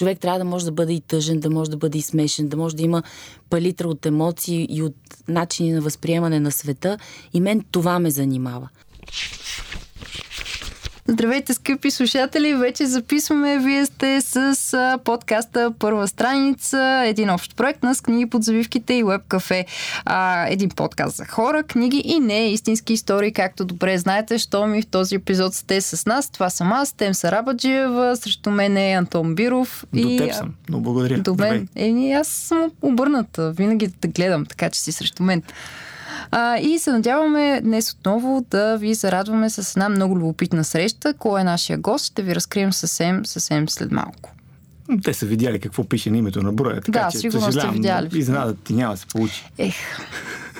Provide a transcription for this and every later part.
човек трябва да може да бъде и тъжен, да може да бъде и смешен, да може да има палитра от емоции и от начини на възприемане на света. И мен това ме занимава. Здравейте, скъпи слушатели! Вече записваме. Вие сте с подкаста Първа страница, един общ проект на с книги под завивките и веб кафе. А, един подкаст за хора, книги и не истински истории, както добре знаете, що ми в този епизод сте с нас. Това съм аз, Тем Сарабаджиева, срещу мен е Антон Биров. До и... теб съм, но благодаря. До мен. Еми, аз съм обърната. Винаги да те гледам, така че си срещу мен. А, и се надяваме днес отново да ви зарадваме с една много любопитна среща. Кой е нашия гост, ще ви разкрием съвсем, съвсем след малко. Те са видяли какво пише на името на броя. Така, да, че, сигурно сте видяли. Изненадата ти няма да се получи. Ех.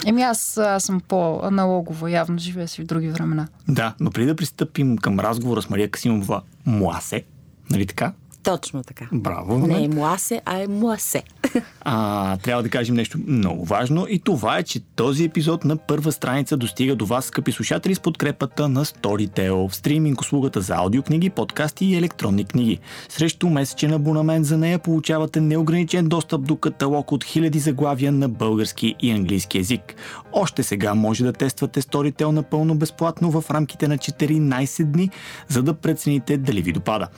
Еми аз, аз съм по-аналогова, явно живея си в други времена. Да, но преди да пристъпим към разговора с Мария Касимова Муасе, нали така? Точно така. Браво. Не е муасе, а е муасе. А, трябва да кажем нещо много важно и това е, че този епизод на първа страница достига до вас, скъпи слушатели, с подкрепата на Storytel, в стриминг услугата за аудиокниги, подкасти и електронни книги. Срещу месечен абонамент за нея получавате неограничен достъп до каталог от хиляди заглавия на български и английски язик. Още сега може да тествате Storytel напълно безплатно в рамките на 14 дни, за да прецените дали ви допада.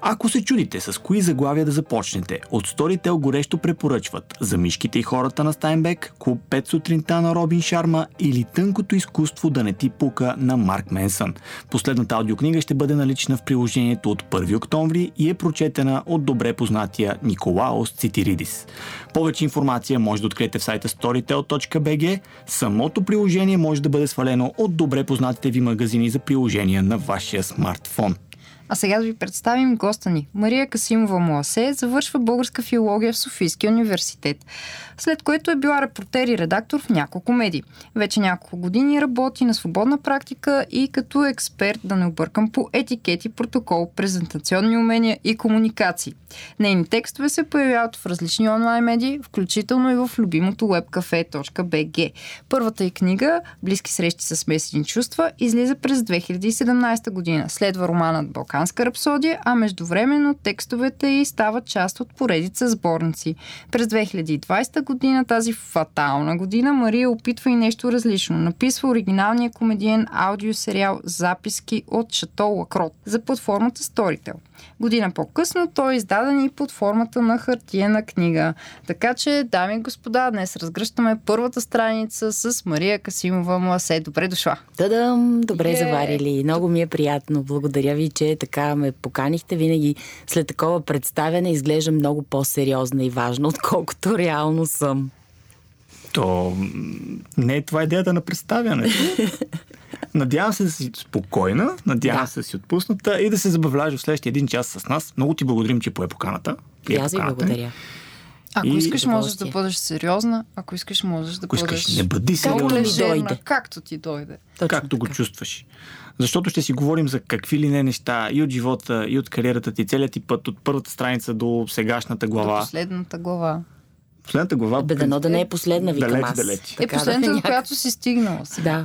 Ако се чудите с кои заглавия да започнете, от Storytel горещо препоръчват за мишките и хората на Стайнбек, Клуб 5 сутринта на Робин Шарма или Тънкото изкуство да не ти пука на Марк Менсън. Последната аудиокнига ще бъде налична в приложението от 1 октомври и е прочетена от добре познатия Николаос Цитиридис. Повече информация може да откриете в сайта storytel.bg. Самото приложение може да бъде свалено от добре познатите ви магазини за приложения на вашия смартфон. А сега да ви представим госта ни. Мария Касимова Муасе завършва българска филология в Софийския университет, след което е била репортер и редактор в няколко медии. Вече няколко години работи на свободна практика и като експерт, да не объркам, по етикети, протокол, презентационни умения и комуникации. Нейни текстове се появяват в различни онлайн медии, включително и в любимото webcafe.bg. Първата и книга Близки срещи с месени чувства излиза през 2017 година. Следва романът Балкан Балканска рапсодия, а междувременно текстовете й стават част от поредица сборници. През 2020 година, тази фатална година, Мария опитва и нещо различно. Написва оригиналния комедиен аудиосериал Записки от Шато Лакрот за платформата Storytel. Година по-късно той е издаден и под формата на хартиена книга. Така че, дами и господа, днес разгръщаме първата страница с Мария Касимова Мласе. Добре дошла! Тадам! Добре yeah. заварили. Много ми е приятно. Благодаря ви, че така ме поканихте. Винаги след такова представяне изглежда много по-сериозна и важна, отколкото реално съм. То не е това идеята на представянето. Надявам се да си спокойна, надявам да. се да си отпусната и да се забавляваш в следващия един час с нас. Много ти благодарим, че пое поканата. И аз ви благодаря. Ако и... искаш, можеш да бъдеш сериозна. Ако искаш, можеш да Ако бъдеш... искаш, не бъди сериозна. дойде. Както ти дойде. Точно както така. го чувстваш. Защото ще си говорим за какви ли не неща и от живота, и от кариерата ти, целият ти път, от първата страница до сегашната глава. До последната глава. Последната глава. Бе, дано да не е последна, викам далеч, аз. Далеч. Е, последната, да, до която си стигнала. Да.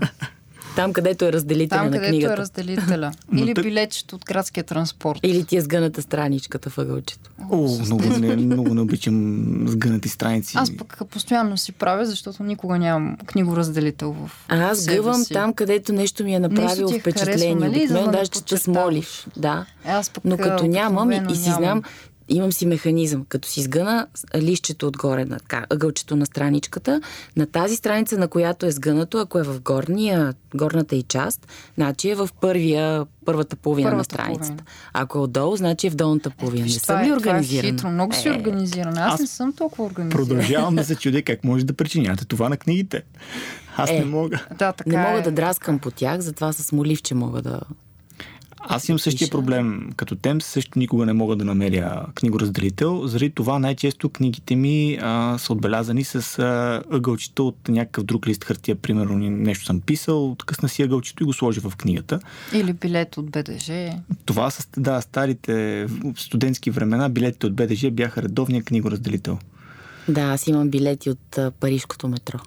Там, където е разделителя Там, на книгата. Там, където е разделителя. Или тък... билечето от градския транспорт. Или ти е сгъната страничката въгълчето. О, много не, много не обичам сгънати страници. Аз пък постоянно си правя, защото никога нямам книгоразделител в А аз гъвам си. там, където нещо ми е направило нещо впечатление. Харесва, нали, Обикновено да даже че смолиш. Да. Аз пък, Но като нямам и, и си нямам. знам, имам си механизъм. Като си сгъна лището отгоре, на ъгълчето на страничката, на тази страница, на която е сгънато, ако е в горния, горната и част, значи е в първия, първата половина Първата на страницата. половина. Ако е отдолу, значи е в долната половина. Не това съм е, ли това е организирана? хитро, много си Е, организирана. Аз, аз не съм толкова организирана. Продължавам да се чудя как може да причинявате това на книгите. Аз Е. не мога. Да, така Не мога е. да драскам по тях, затова с моливче мога да... Аз имам същия проблем като тем, също никога не мога да намеря книгоразделител. Заради това най-често книгите ми а, са отбелязани с а, ъгълчета от някакъв друг лист хартия. Примерно нещо съм писал, откъсна си ъгълчето и го сложи в книгата. Или билет от БДЖ. Това са да, старите студентски времена, билетите от БДЖ бяха редовния книгоразделител. Да, аз имам билети от а, парижкото метро.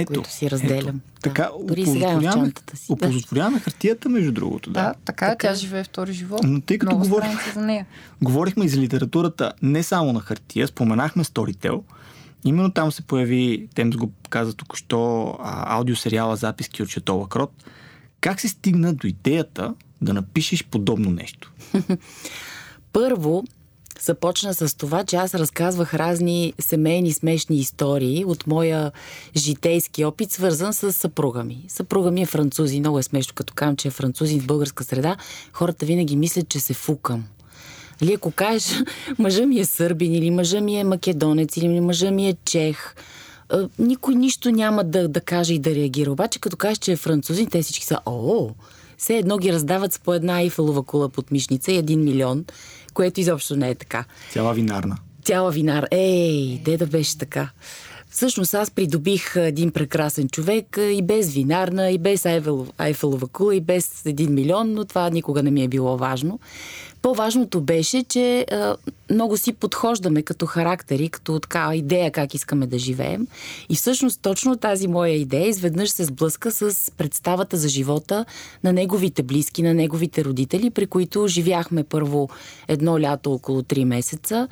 Ето, които си разделям. Ето. Така, да. Дори сега имам в чантата си. Оползотворяваме хартията, между другото. Да, да така, е, така тя живее втори живот. Но тъй като говорих, за нея. говорихме и за литературата не само на хартия, споменахме Storytel, Именно там се появи, Темс го каза току-що, аудиосериала Записки от Шатола Крот. Как се стигна до идеята да напишеш подобно нещо? Първо, започна с това, че аз разказвах разни семейни смешни истории от моя житейски опит, свързан с съпруга ми. Съпруга ми е французи. Много е смешно, като кам, че е французин в българска среда. Хората винаги мислят, че се фукам. Или ако кажеш, мъжа ми е сърбин, или мъжа ми е македонец, или мъжа ми е чех, никой нищо няма да, да каже и да реагира. Обаче, като кажеш, че е французин, те всички са, о, все едно ги раздават с по една ифелова кула под мишница и един милион, което изобщо не е така. Цяла винарна. Цяла винар. Ей, де да беше така. Всъщност аз придобих един прекрасен човек и без винарна, и без Айфелова кула, и без един милион, но това никога не ми е било важно. По-важното беше, че а, много си подхождаме като характери, като така идея как искаме да живеем. И всъщност точно тази моя идея изведнъж се сблъска с представата за живота на неговите близки, на неговите родители, при които живяхме първо едно лято около 3 месеца.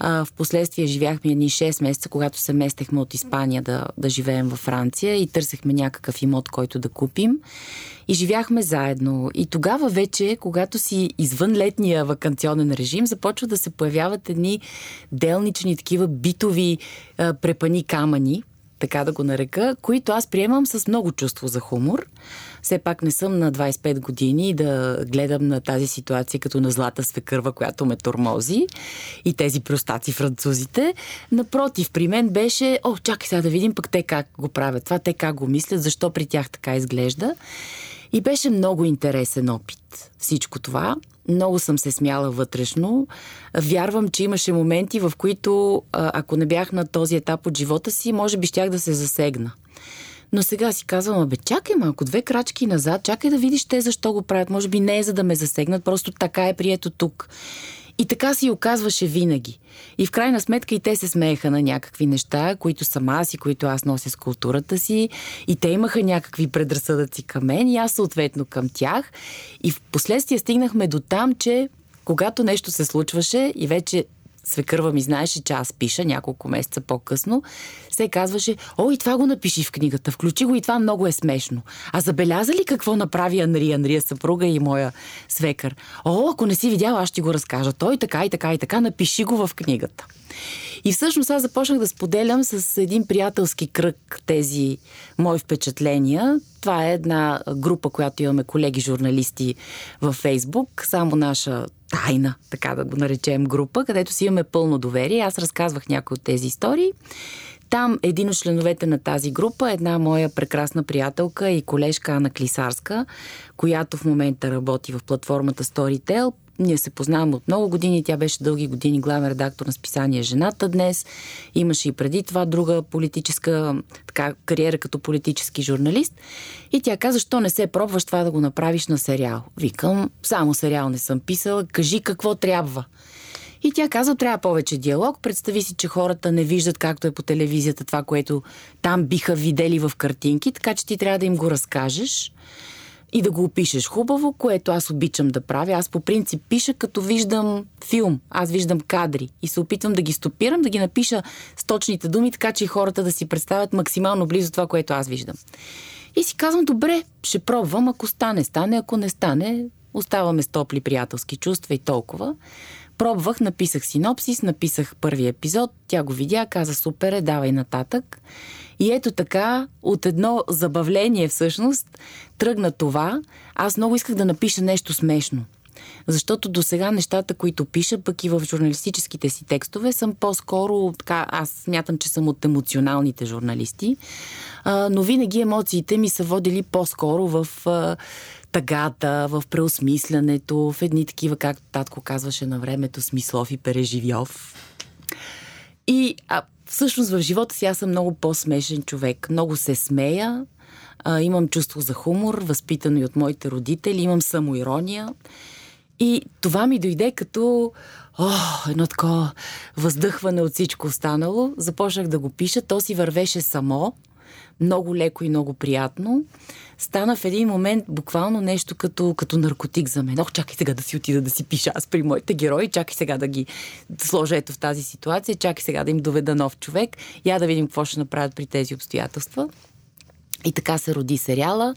В последствие живяхме едни 6 месеца, когато се местехме от Испания да, да живеем във Франция и търсехме някакъв имот, който да купим. И живяхме заедно. И тогава вече, когато си извън летния вакансионен режим, започва да се появяват едни делнични, такива битови а, препани камъни, така да го нарека, които аз приемам с много чувство за хумор. Все пак не съм на 25 години да гледам на тази ситуация като на злата свекърва, която ме тормози и тези простаци французите. Напротив, при мен беше, о, чакай сега да видим пък те как го правят това, те как го мислят, защо при тях така изглежда. И беше много интересен опит всичко това. Много съм се смяла вътрешно. Вярвам, че имаше моменти, в които, ако не бях на този етап от живота си, може би щях да се засегна. Но сега си казвам, абе, чакай малко, две крачки назад, чакай да видиш те защо го правят. Може би не е за да ме засегнат, просто така е прието тук. И така си оказваше винаги. И в крайна сметка и те се смееха на някакви неща, които съм аз и които аз нося с културата си. И те имаха някакви предразсъдъци към мен и аз съответно към тях. И в последствие стигнахме до там, че когато нещо се случваше и вече свекърва ми знаеше, че аз пиша няколко месеца по-късно, се казваше, о, и това го напиши в книгата, включи го и това много е смешно. А забеляза ли какво направи Анри, Анрия съпруга и моя свекър? О, ако не си видял, аз ще го разкажа. Той така и така и така, напиши го в книгата. И всъщност аз започнах да споделям с един приятелски кръг тези мои впечатления. Това е една група, която имаме колеги журналисти във Фейсбук, само наша тайна, така да го наречем, група, където си имаме пълно доверие. Аз разказвах някои от тези истории. Там един от членовете на тази група, една моя прекрасна приятелка и колежка Ана Клисарска, която в момента работи в платформата Storytel, ние се познаваме от много години. Тя беше дълги години главен редактор на списание Жената днес. Имаше и преди това друга политическа така, кариера като политически журналист. И тя каза, защо не се пробваш това да го направиш на сериал? Викам, само сериал не съм писала, кажи какво трябва. И тя каза, трябва повече диалог. Представи си, че хората не виждат както е по телевизията това, което там биха видели в картинки, така че ти трябва да им го разкажеш и да го опишеш хубаво, което аз обичам да правя. Аз по принцип пиша като виждам филм, аз виждам кадри и се опитвам да ги стопирам, да ги напиша с точните думи, така че хората да си представят максимално близо това, което аз виждам. И си казвам, добре, ще пробвам, ако стане, стане, ако не стане, оставаме с топли приятелски чувства и толкова. Пробвах, написах синопсис, написах първи епизод, тя го видя, каза супер е, давай нататък. И ето така, от едно забавление всъщност, тръгна това. Аз много исках да напиша нещо смешно. Защото до сега нещата, които пиша, пък и в журналистическите си текстове, съм по-скоро, така, аз смятам, че съм от емоционалните журналисти, а, но винаги емоциите ми са водили по-скоро в а, тъгата, в преосмислянето, в едни такива, както татко казваше на времето, смислов и переживьов. И а, всъщност в живота си аз съм много по-смешен човек. Много се смея, а, имам чувство за хумор, възпитано и от моите родители, имам самоирония. И това ми дойде като о, едно такова въздъхване от всичко останало. Започнах да го пиша, то си вървеше само. Много леко и много приятно, стана в един момент буквално нещо като, като наркотик за мен. Ох, чакай сега да си отида да си пиша аз при моите герои, чакай сега да ги сложа ето в тази ситуация, чакай сега да им доведа нов човек, я да видим какво ще направят при тези обстоятелства. И така се роди сериала.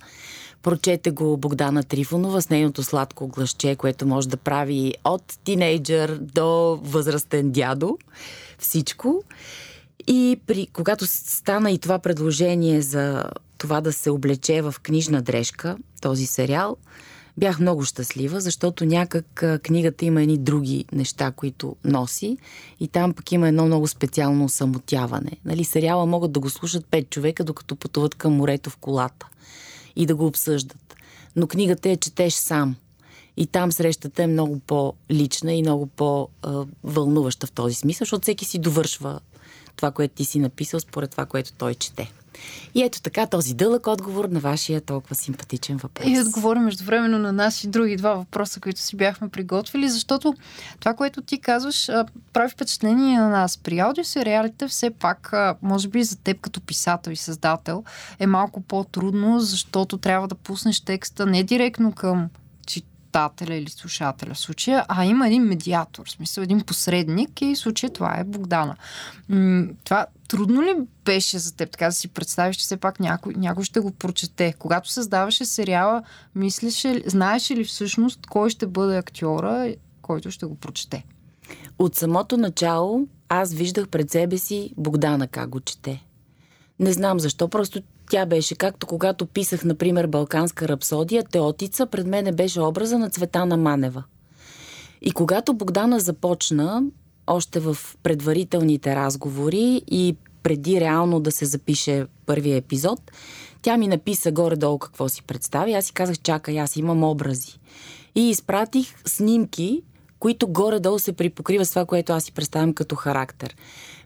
Прочете го Богдана Трифонова с нейното сладко гласче, което може да прави от тинейджър до възрастен дядо. Всичко. И при, когато стана и това предложение за това да се облече в книжна дрежка, този сериал, бях много щастлива, защото някак книгата има едни други неща, които носи и там пък има едно много специално самотяване. Нали, сериала могат да го слушат пет човека, докато пътуват към морето в колата и да го обсъждат. Но книгата е четеш сам. И там срещата е много по-лична и много по-вълнуваща в този смисъл, защото всеки си довършва това, което ти си написал, според това, което той чете. И ето така този дълъг отговор на вашия толкова симпатичен въпрос. И отговори междувременно на нас други два въпроса, които си бяхме приготвили, защото това, което ти казваш, прави впечатление на нас. При аудиосериалите все пак, може би за теб като писател и създател, е малко по-трудно, защото трябва да пуснеш текста не директно към читателя или слушателя в случая, а има един медиатор, в смисъл един посредник и в случая това е Богдана. Това трудно ли беше за теб така да си представиш, че все пак някой, някой ще го прочете? Когато създаваше сериала, мислеше, знаеш ли всъщност кой ще бъде актьора, който ще го прочете? От самото начало аз виждах пред себе си Богдана как го чете. Не знам защо, просто тя беше, както когато писах, например, Балканска рапсодия, Теотица, пред мене беше образа на Цветана Манева. И когато Богдана започна, още в предварителните разговори и преди реално да се запише първия епизод, тя ми написа горе-долу какво си представи. Аз си казах, чакай, аз имам образи. И изпратих снимки, които горе-долу се припокрива с това, което аз си представям като характер.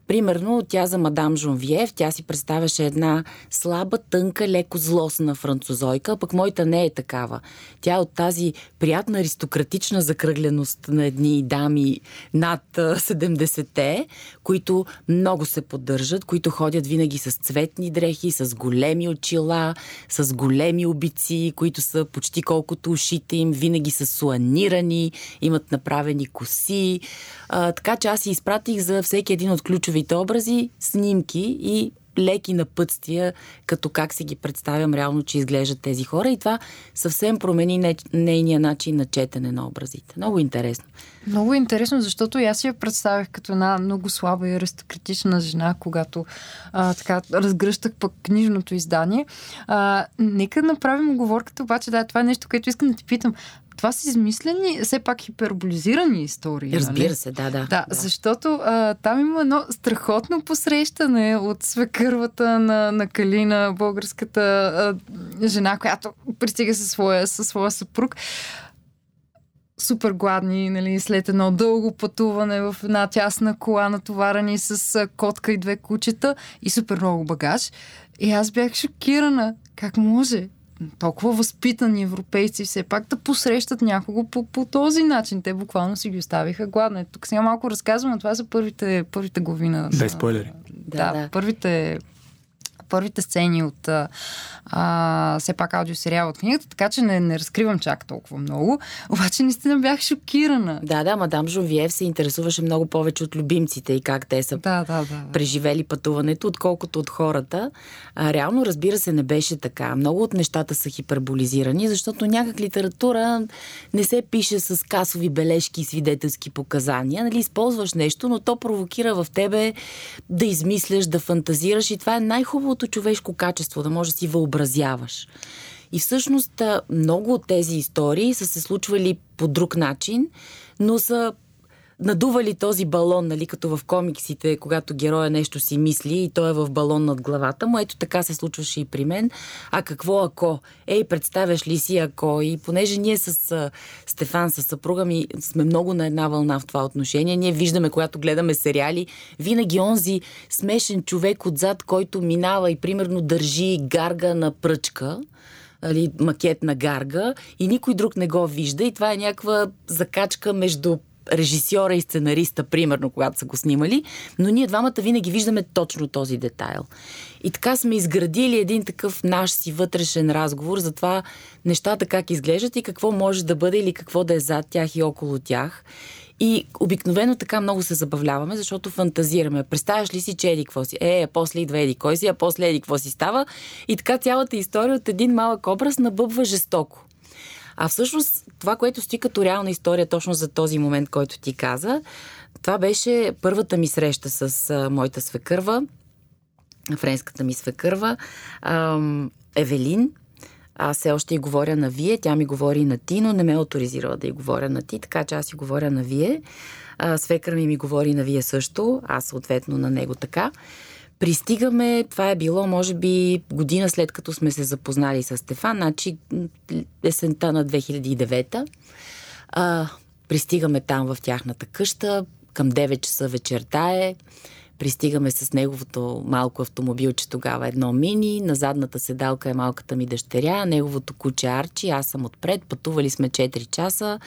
Примерно, тя за мадам Жонвиев, тя си представяше една слаба, тънка, леко злостна французойка, пък моята не е такава. Тя е от тази приятна аристократична закръгленост на едни дами над 70-те, които много се поддържат, които ходят винаги с цветни дрехи, с големи очила, с големи обици, които са почти колкото ушите им, винаги са суанирани, имат направени коси. А, така че аз си изпратих за всеки един от ключовите образи снимки и леки напътствия, като как си ги представям реално, че изглеждат тези хора. И това съвсем промени не, нейния начин на четене на образите. Много интересно. Много интересно, защото аз я представях като една много слаба и аристократична жена, когато а, така разгръщах пък книжното издание. А, нека направим оговорката, обаче да, това е нещо, което искам да ти питам това са измислени, все пак хиперболизирани истории. Нали? Разбира нали? се, да, да. Да, да. защото а, там има едно страхотно посрещане от свекървата на, на Калина, българската а, жена, която пристига със своя, със своя съпруг супер гладни, нали, след едно дълго пътуване в една тясна кола, натоварени с котка и две кучета и супер много багаж. И аз бях шокирана. Как може? Толкова възпитани европейци все пак да посрещат някого по, по този начин. Те буквално си ги оставиха гладна. Тук сега малко разказвам, но това са първите, първите глави на... Без спойлери. Да, да, да. първите първите сцени от а, все пак аудиосериал от книгата, така че не, не разкривам чак толкова много. Обаче наистина бях шокирана. Да, да, мадам Жовиев се интересуваше много повече от любимците и как те са да, да, да, преживели пътуването, отколкото от хората. А, реално, разбира се, не беше така. Много от нещата са хиперболизирани, защото някак литература не се пише с касови бележки и свидетелски показания. Нали, използваш нещо, но то провокира в тебе да измисляш, да фантазираш и това е най-хубавото цялото човешко качество, да може да си въобразяваш. И всъщност много от тези истории са се случвали по друг начин, но са надували този балон, нали, като в комиксите, когато героя нещо си мисли и той е в балон над главата му. Ето така се случваше и при мен. А какво ако? Ей, представяш ли си ако? И понеже ние с а, Стефан, с съпруга ми, сме много на една вълна в това отношение, ние виждаме, когато гледаме сериали, винаги онзи смешен човек отзад, който минава и примерно държи гарга на пръчка, макет на гарга и никой друг не го вижда и това е някаква закачка между режисьора и сценариста, примерно, когато са го снимали, но ние двамата винаги виждаме точно този детайл. И така сме изградили един такъв наш си вътрешен разговор за това нещата как изглеждат и какво може да бъде или какво да е зад тях и около тях. И обикновено така много се забавляваме, защото фантазираме. Представяш ли си, че еди какво си? Е, а после идва еди кой си, а после еди какво си става. И така цялата история от един малък образ набъбва жестоко. А всъщност това, което стои като реална история точно за този момент, който ти каза, това беше първата ми среща с а, моята свекърва, френската ми свекърва, а, Евелин. Аз все още и говоря на вие, тя ми говори на ти, но не ме е авторизирала да й говоря на ти, така че аз си говоря на вие. А, свекър ми ми говори на вие също, аз съответно на него така. Пристигаме, това е било може би година след като сме се запознали с Стефан, значи есента на 2009. А, пристигаме там в тяхната къща, към 9 часа вечерта е. Пристигаме с неговото малко автомобилче тогава едно мини, на задната седалка е малката ми дъщеря, неговото куче Арчи, аз съм отпред, пътували сме 4 часа.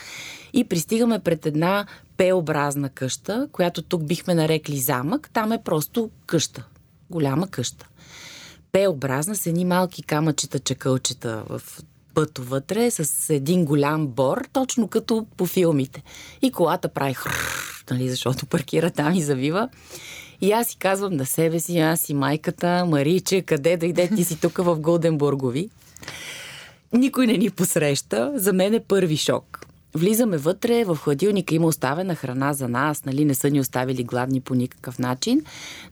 И пристигаме пред една П-образна къща, която тук бихме нарекли замък, там е просто къща, голяма къща. П-образна с едни малки камъчета, чакълчета в пъто вътре, с един голям бор, точно като по филмите. И колата прави хрррр, нали, защото паркира там и завива. И аз си казвам на себе си, аз и майката, Мариче, къде дойде ти си тук в Голденбургови? Никой не ни посреща. За мен е първи шок. Влизаме вътре, в хладилника има оставена храна за нас, нали, не са ни оставили гладни по никакъв начин,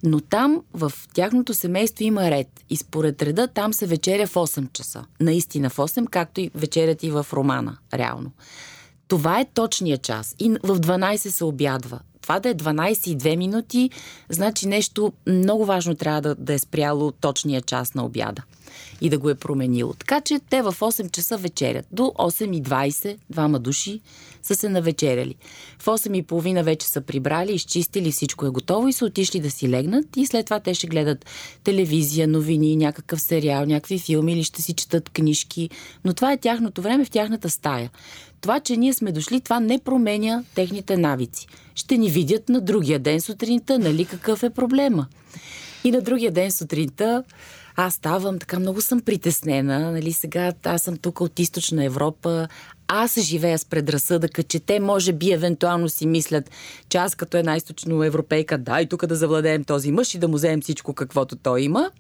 но там в тяхното семейство има ред и според реда там се вечеря в 8 часа. Наистина в 8, както и вечерят и в романа, реално. Това е точния час и в 12 се обядва това да е 12 и 2 минути, значи нещо много важно трябва да, да е спряло точния час на обяда и да го е променило. Така че те в 8 часа вечерят. До 8.20 двама души са се навечеряли. В 8.30 вече са прибрали, изчистили, всичко е готово и са отишли да си легнат и след това те ще гледат телевизия, новини, някакъв сериал, някакви филми или ще си четат книжки. Но това е тяхното време в тяхната стая. Това, че ние сме дошли, това не променя техните навици. Ще ни видят на другия ден сутринта, нали какъв е проблема. И на другия ден сутринта аз ставам, така много съм притеснена, нали сега аз съм тук от източна Европа, аз живея с предразсъдъка, че те може би евентуално си мислят, че аз като една източно европейка, дай тук да завладеем този мъж и да му вземем всичко каквото той има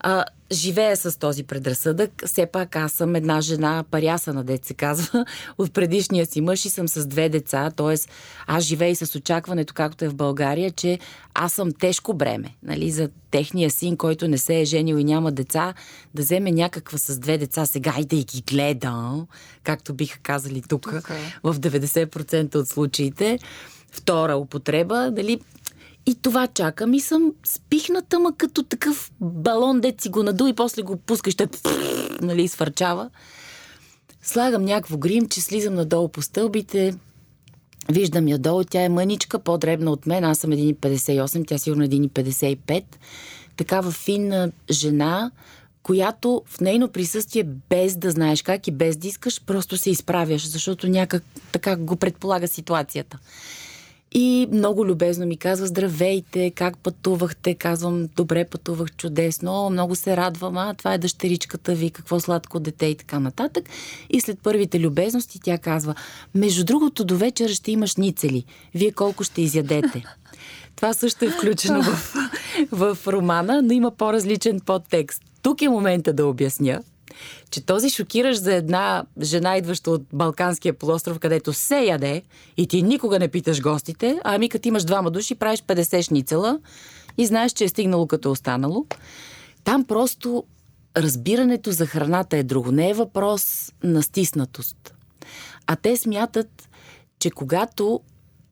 а, живея с този предразсъдък. Все пак аз съм една жена парясана, дет се казва, от предишния си мъж и съм с две деца. т.е. аз живея с очакването, както е в България, че аз съм тежко бреме. Нали, за техния син, който не се е женил и няма деца, да вземе някаква с две деца сега и да и ги гледа, както биха казали тук, okay. В 90% от случаите втора употреба, дали и това чакам и съм спихната, ма като такъв балон, дет си го наду и после го пускаш, ще нали, свърчава. Слагам някакво че слизам надолу по стълбите, виждам я долу, тя е мъничка, по-дребна от мен, аз съм 1,58, тя сигурно 1,55. Такава финна жена, която в нейно присъствие, без да знаеш как и без да искаш, просто се изправяш, защото някак така го предполага ситуацията. И много любезно ми казва, здравейте, как пътувахте? Казвам, добре пътувах, чудесно, много се радвам, а това е дъщеричката ви, какво сладко дете и така нататък. И след първите любезности тя казва, между другото до вечера ще имаш ницели, вие колко ще изядете? Това също е включено в, в романа, но има по-различен подтекст. Тук е момента да обясня, че този шокираш за една жена, идваща от Балканския полуостров, където се яде и ти никога не питаш гостите, а ами като имаш двама души, правиш 50 шницела и знаеш, че е стигнало като е останало. Там просто разбирането за храната е друго. Не е въпрос на стиснатост. А те смятат, че когато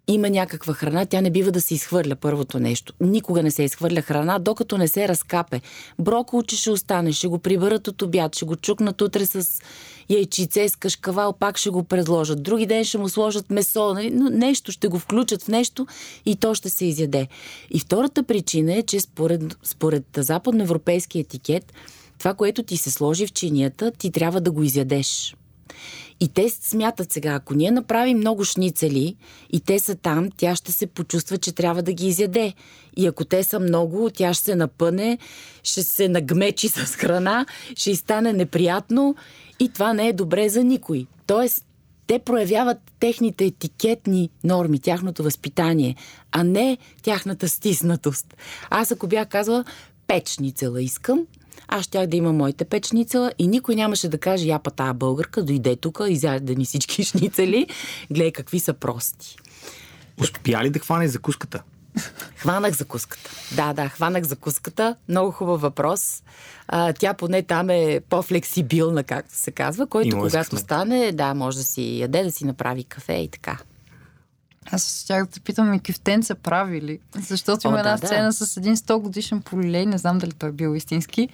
има някаква храна, тя не бива да се изхвърля първото нещо. Никога не се изхвърля храна, докато не се разкапе. Броколче ще остане, ще го приберат от обяд, ще го чукнат утре с яйчице, с кашкавал, пак ще го предложат. Други ден ще му сложат месо, нали? но нещо ще го включат в нещо и то ще се изяде. И втората причина е, че според, според западноевропейски етикет, това, което ти се сложи в чинията, ти трябва да го изядеш. И те смятат сега, ако ние направим много шницели и те са там, тя ще се почувства, че трябва да ги изяде. И ако те са много, тя ще се напъне, ще се нагмечи с храна, ще й стане неприятно и това не е добре за никой. Тоест, те проявяват техните етикетни норми, тяхното възпитание, а не тяхната стиснатост. Аз ако бях казала, печницела искам, аз щях да има моите печницела и никой нямаше да каже, я па тая българка, дойде тук, изяде ни всички шницели, гледай какви са прости. Успя ли да хване закуската? Хванах закуската. Да, да, хванах закуската. Много хубав въпрос. А, тя поне там е по-флексибилна, както се казва, който когато стане, да, може да си яде, да си направи кафе и така. Аз щях да те питам и кифтенца прави ли? Защото има една да, сцена с един 100 годишен полилей, не знам дали той е бил истински,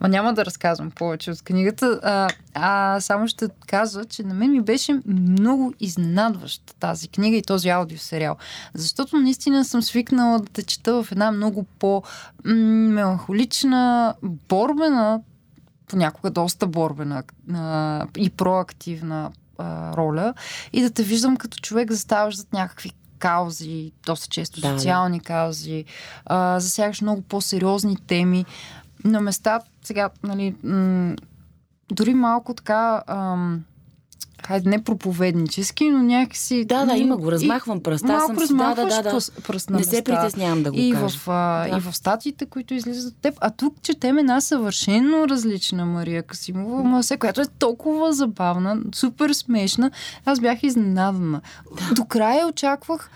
но няма да разказвам повече от книгата, а, а само ще кажа, че на мен ми беше много изненадваща тази книга и този аудиосериал. Защото наистина съм свикнала да те чета в една много по-меланхолична, борбена понякога доста борбена а, и проактивна а, роля и да те виждам като човек заставаш зад някакви каузи, доста често да, социални да. каузи, а, засягаш много по-сериозни теми. На места, сега, нали, м- дори малко така... Ам, хайде не проповеднически, но някакси... Да, да, има го, размахвам пръста. Малко съм си, да, да, да, пръст на Не се притеснявам да го и кажа. В, а, да. И в статиите, които излизат от теб. А тук четем една съвършено различна Мария Касимова, Масе, която е толкова забавна, супер смешна. Аз бях изненадана. Да. До края очаквах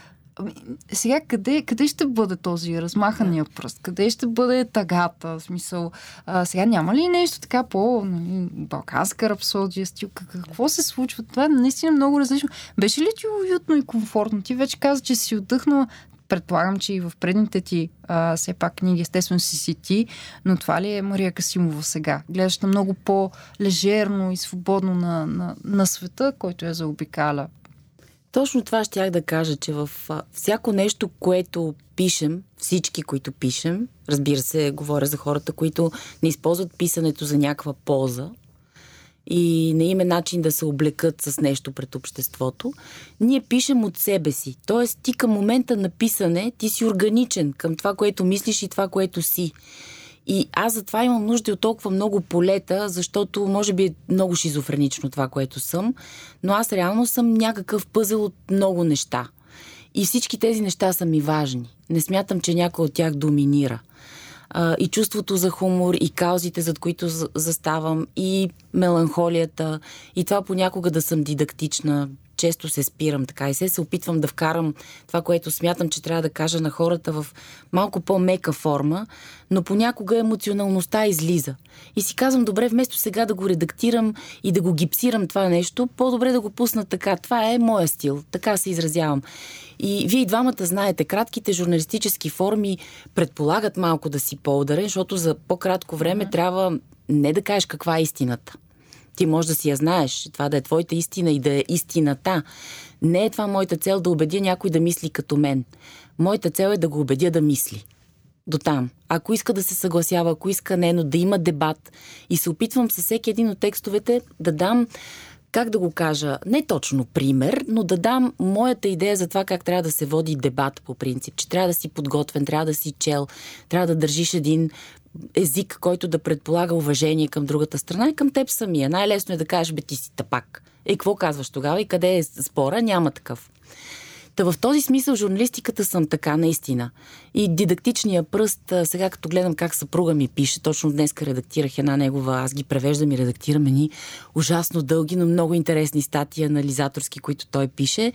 сега къде, къде ще бъде този размахания пръст? Къде ще бъде тагата? В смисъл, а, сега няма ли нещо така по нали, балканска рапсодия, стил? Какво се случва? Това е наистина много различно. Беше ли ти уютно и комфортно? Ти вече каза, че си отдъхнала. Предполагам, че и в предните ти а, все пак книги, естествено си си ти, но това ли е Мария Касимова сега? Гледаш на много по-лежерно и свободно на, на, на света, който я заобикаля точно това щях да кажа, че в всяко нещо, което пишем, всички, които пишем, разбира се, говоря за хората, които не използват писането за някаква полза и не има начин да се облекат с нещо пред обществото, ние пишем от себе си. Тоест, ти към момента на писане, ти си органичен към това, което мислиш и това, което си. И аз затова имам нужда от толкова много полета, защото може би е много шизофренично това, което съм, но аз реално съм някакъв пъзел от много неща. И всички тези неща са ми важни. Не смятам, че някой от тях доминира. А, и чувството за хумор, и каузите, зад които заставам, и меланхолията, и това понякога да съм дидактична, често се спирам така и се се опитвам да вкарам това, което смятам, че трябва да кажа на хората в малко по-мека форма, но понякога емоционалността излиза. И си казвам, добре, вместо сега да го редактирам и да го гипсирам това нещо, по-добре да го пусна така. Това е моя стил, така се изразявам. И вие и двамата знаете, кратките журналистически форми предполагат малко да си по-ударен, защото за по-кратко време mm-hmm. трябва не да кажеш каква е истината ти може да си я знаеш, това да е твоята истина и да е истината. Не е това моята цел да убедя някой да мисли като мен. Моята цел е да го убедя да мисли. До там. Ако иска да се съгласява, ако иска не, но да има дебат. И се опитвам със всеки един от текстовете да дам как да го кажа, не точно пример, но да дам моята идея за това как трябва да се води дебат по принцип, че трябва да си подготвен, трябва да си чел, трябва да държиш един език, който да предполага уважение към другата страна и към теб самия. Най-лесно е да кажеш, бе ти си тапак. Е, какво казваш тогава и къде е спора? Няма такъв. Та в този смисъл журналистиката съм така, наистина. И дидактичния пръст, сега като гледам как съпруга ми пише, точно днес редактирах една негова, аз ги превеждам и редактирам ни ужасно дълги, но много интересни статии анализаторски, които той пише.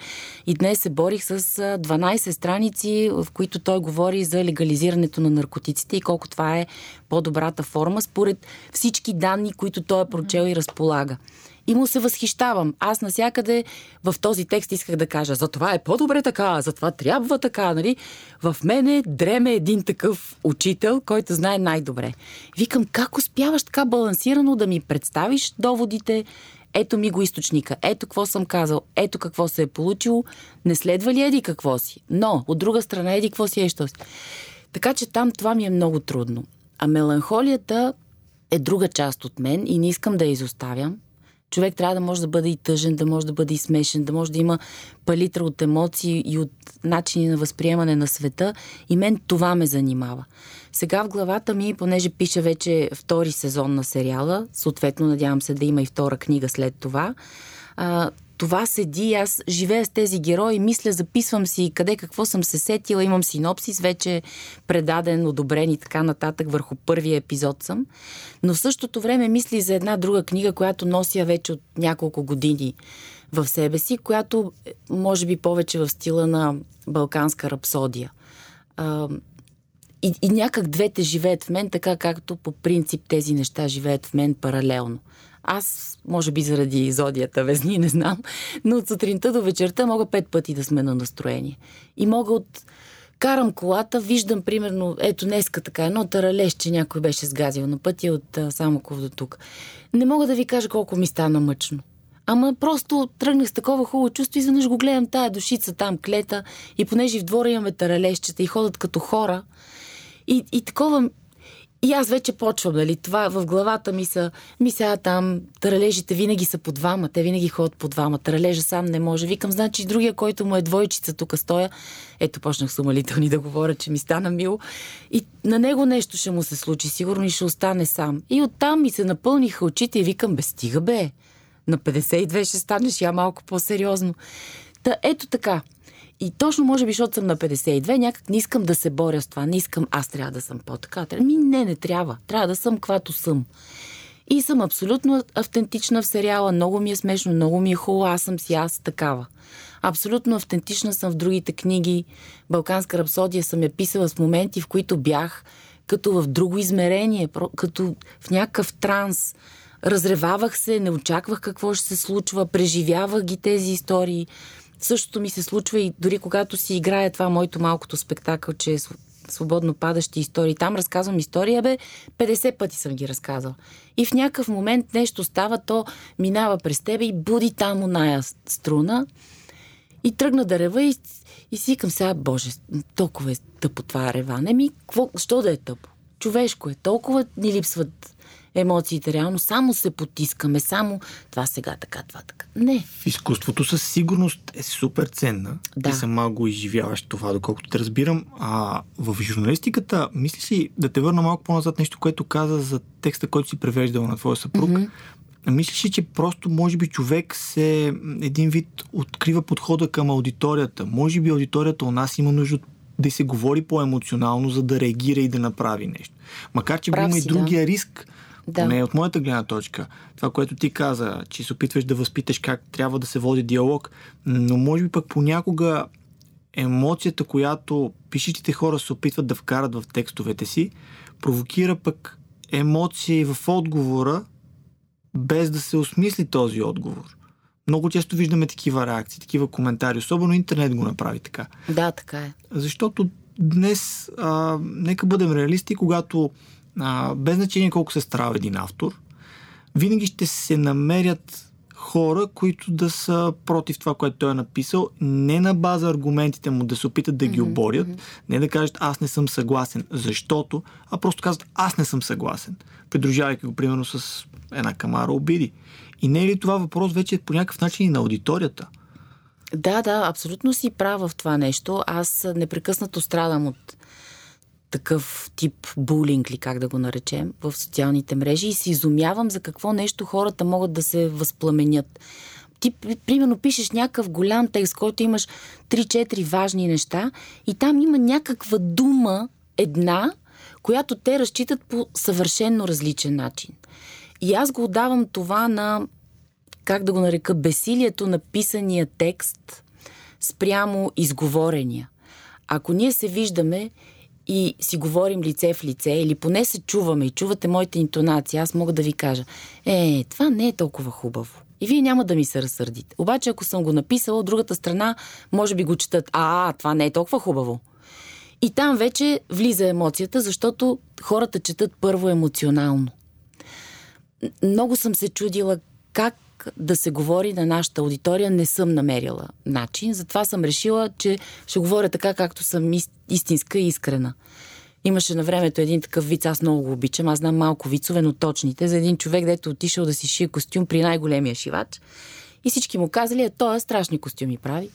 И днес се борих с 12 страници, в които той говори за легализирането на наркотиците и колко това е по-добрата форма, според всички данни, които той е прочел и разполага и му се възхищавам. Аз насякъде в този текст исках да кажа, за това е по-добре така, за това трябва така, нали? В мене дреме един такъв учител, който знае най-добре. Викам, как успяваш така балансирано да ми представиш доводите, ето ми го източника, ето какво съм казал, ето какво се е получило, не следва ли еди какво си? Но, от друга страна, еди какво си е, що си. Така че там това ми е много трудно. А меланхолията е друга част от мен и не искам да я изоставям човек трябва да може да бъде и тъжен, да може да бъде и смешен, да може да има палитра от емоции и от начини на възприемане на света. И мен това ме занимава. Сега в главата ми, понеже пише вече втори сезон на сериала, съответно надявам се да има и втора книга след това, а, това седи, аз живея с тези герои, мисля, записвам си къде какво съм се сетила, имам синопсис, вече предаден, одобрен и така нататък, върху първия епизод съм. Но в същото време мисли за една друга книга, която нося вече от няколко години в себе си, която е, може би повече в стила на Балканска рапсодия. И, и някак двете живеят в мен, така както по принцип тези неща живеят в мен паралелно. Аз, може би заради зодията везни, не знам, но от сутринта до вечерта мога пет пъти да сме на настроение. И мога от... Карам колата, виждам примерно, ето днеска така, едно таралеж, че някой беше сгазил на пътя от Самоков до тук. Не мога да ви кажа колко ми стана мъчно. Ама просто тръгнах с такова хубаво чувство, изведнъж го гледам тая душица там, клета, и понеже в двора имаме таралещчета и ходят като хора, и, и такова и аз вече почвам, нали, това в главата ми са, ми сега там, таралежите винаги са по двама, те винаги ходят по двама, таралежа сам не може. Викам, значи другия, който му е двойчица, тук стоя, ето почнах с умалителни да говоря, че ми стана мило. И на него нещо ще му се случи, сигурно и ще остане сам. И оттам ми се напълниха очите и викам, бе, стига бе, на 52 ще станеш я малко по-сериозно. Та ето така. И точно, може би, защото съм на 52, някак не искам да се боря с това. Не искам, аз трябва да съм по-така. Ми, не, не трябва. Трябва да съм каквато съм. И съм абсолютно автентична в сериала. Много ми е смешно, много ми е хубаво. Аз съм си аз такава. Абсолютно автентична съм в другите книги. Балканска рапсодия съм я писала с моменти, в които бях като в друго измерение, като в някакъв транс. Разревавах се, не очаквах какво ще се случва, преживявах ги тези истории. Същото ми се случва и дори когато си играя това моето малкото спектакъл, че е свободно падащи истории. Там разказвам история, бе, 50 пъти съм ги разказал. И в някакъв момент нещо става, то минава през тебе и буди там оная струна. И тръгна да рева и, и си викам сега, боже, толкова е тъпо това реване. Ми, какво, що да е тъпо? Човешко е. Толкова ни липсват емоциите. Реално само се потискаме, само това сега така, това така. Не. В изкуството със сигурност е супер ценна. Да. Ти сама го изживяваш това, доколкото те разбирам. А в журналистиката, мисли си да те върна малко по-назад нещо, което каза за текста, който си превеждал на твоя съпруг. Mm-hmm. Мислиш ли, че просто, може би, човек се един вид открива подхода към аудиторията? Може би аудиторията у нас има нужда да се говори по-емоционално, за да реагира и да направи нещо. Макар, че има и другия да. риск да. Поне от моята гледна точка. Това, което ти каза, че се опитваш да възпиташ как трябва да се води диалог, но може би пък понякога емоцията, която пишещите хора се опитват да вкарат в текстовете си, провокира пък емоции в отговора, без да се осмисли този отговор. Много често виждаме такива реакции, такива коментари. Особено интернет го направи така. Да, така е. Защото днес, а, нека бъдем реалисти, когато а, без значение колко се старава един автор, винаги ще се намерят хора, които да са против това, което той е написал, не на база аргументите му да се опитат да ги оборят, mm-hmm. не да кажат аз не съм съгласен, защото, а просто казват аз не съм съгласен, придружавайки го примерно с една камара обиди. И не е ли това въпрос вече по някакъв начин и на аудиторията? Да, да, абсолютно си права в това нещо. Аз непрекъснато страдам от такъв тип булинг ли, как да го наречем, в социалните мрежи и се изумявам за какво нещо хората могат да се възпламенят. Ти, примерно, пишеш някакъв голям текст, който имаш 3-4 важни неща и там има някаква дума, една, която те разчитат по съвършенно различен начин. И аз го отдавам това на, как да го нарека, бесилието на писания текст спрямо изговорения. Ако ние се виждаме и си говорим лице в лице, или поне се чуваме и чувате моите интонации, аз мога да ви кажа, е, това не е толкова хубаво. И вие няма да ми се разсърдите. Обаче, ако съм го написала, от другата страна, може би го четат, а, това не е толкова хубаво. И там вече влиза емоцията, защото хората четат първо емоционално. Много съм се чудила как да се говори на нашата аудитория, не съм намерила начин. Затова съм решила, че ще говоря така, както съм истинска и искрена. Имаше на времето един такъв виц, аз много го обичам. Аз знам малко вицове, но точните. За един човек, дето отишъл да си шие костюм при най-големия шивач. И всички му казали, а той страшни костюми прави.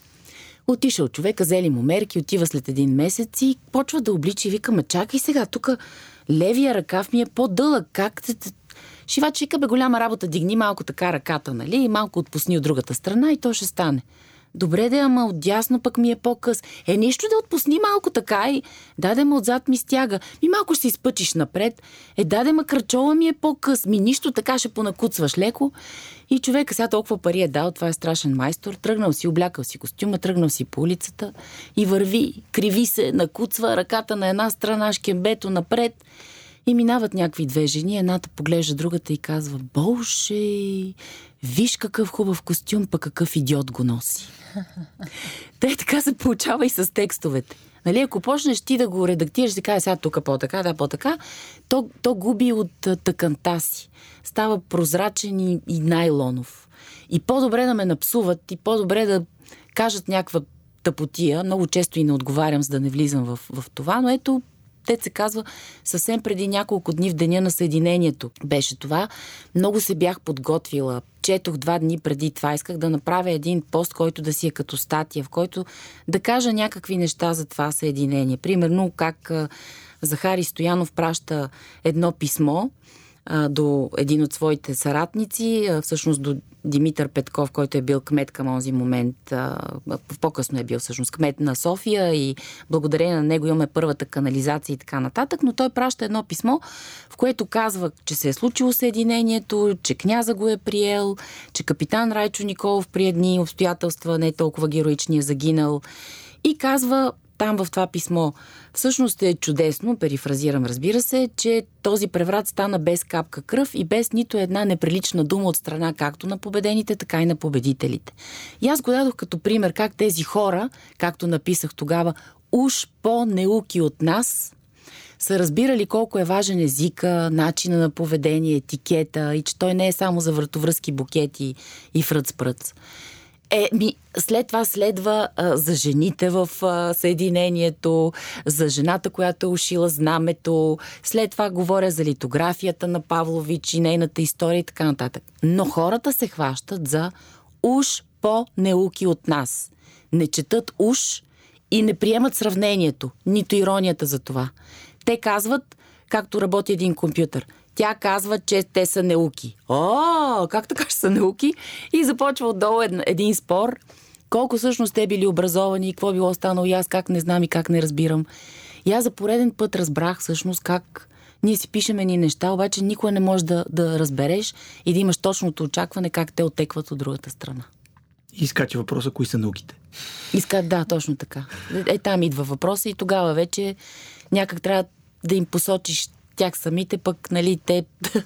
Отишъл човека, взели му мерки, отива след един месец и почва да облича и вика, ма чакай сега, тук левия ръкав ми е по-дълъг. Как Шивач вика, бе, голяма работа, дигни малко така ръката, нали? И малко отпусни от другата страна и то ще стане. Добре да, ама отдясно пък ми е по-къс. Е, нищо да отпусни малко така и даде ма отзад ми стяга. Ми малко ще изпъчиш напред. Е, даде ма кръчола ми е по-къс. Ми нищо така ще понакуцваш леко. И човека сега толкова пари е дал, това е страшен майстор. Тръгнал си, облякал си костюма, тръгнал си по улицата и върви, криви се, накуцва ръката на една страна, шкембето напред. И минават някакви две жени, едната поглежда другата и казва, Боже, виж какъв хубав костюм, пък какъв идиот го носи. Те така се получава и с текстовете. Нали, ако почнеш ти да го редактираш, да кажеш сега тук по-така, да по-така, то, то губи от тъканта си. Става прозрачен и, и найлонов. И по-добре да ме напсуват, и по-добре да кажат някаква тъпотия. Много често и не отговарям, за да не влизам в, в това, но ето те се казва съвсем преди няколко дни в деня на Съединението. Беше това. Много се бях подготвила. Четох два дни преди това. Исках да направя един пост, който да си е като статия, в който да кажа някакви неща за това Съединение. Примерно как Захари Стоянов праща едно писмо до един от своите съратници, всъщност до Димитър Петков, който е бил кмет към този момент, по-късно е бил всъщност кмет на София и благодарение на него имаме първата канализация и така нататък, но той праща едно писмо, в което казва, че се е случило съединението, че княза го е приел, че капитан Райчо Николов при едни обстоятелства не е толкова героични е загинал и казва там в това писмо. Всъщност е чудесно, перифразирам разбира се, че този преврат стана без капка кръв и без нито една неприлична дума от страна както на победените, така и на победителите. И аз го дадох като пример как тези хора, както написах тогава, уж по-неуки от нас, са разбирали колко е важен езика, начина на поведение, етикета и че той не е само за вратовръзки букети и фръц-пръц. Е, ми, след това следва а, за жените в а, Съединението, за жената, която е ушила знамето. След това говоря за литографията на Павлович и нейната история и така нататък. Но хората се хващат за уж по-неуки от нас. Не четат уж и не приемат сравнението, нито иронията за това. Те казват, както работи един компютър – тя казва, че те са неуки. О, как така ще са неуки? И започва отдолу един, един спор. Колко всъщност те били образовани, и какво било станало и аз как не знам и как не разбирам. И аз за пореден път разбрах всъщност как ние си пишеме ни неща, обаче никога не можеш да, да разбереш и да имаш точното очакване как те отекват от другата страна. Изкача въпроса, кои са науките. Иска, да, точно така. Е, там идва въпроса и тогава вече някак трябва да им посочиш тях самите, пък, нали, те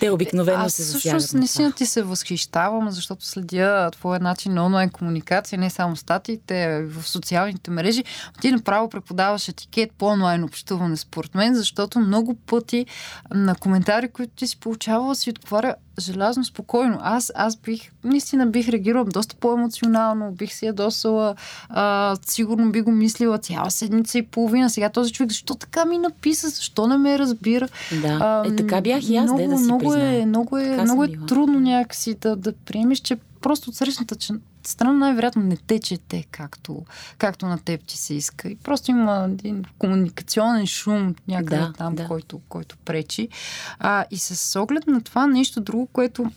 те обикновено се засягат. Аз наистина ти се възхищавам, защото следя твоя начин на онлайн комуникация, не само статиите, в социалните мрежи. Ти направо преподаваш етикет по онлайн общуване, според мен, защото много пъти на коментари, които ти си получавала, си отговаря желязно спокойно. Аз, аз бих, наистина бих реагирала доста по-емоционално, бих си ядосала, а, сигурно би го мислила цяла седмица и половина. Сега този човек, защо така ми написа, защо не ме разбира? Да, а, е така бях и аз, много, да си много е, много е, много е трудно някакси да, да приемеш, че просто от срещната страна най-вероятно не течете както, както на теб ти се иска. И просто има един комуникационен шум някъде да, там, да. Който, който пречи. А, и с оглед на това нещо друго, което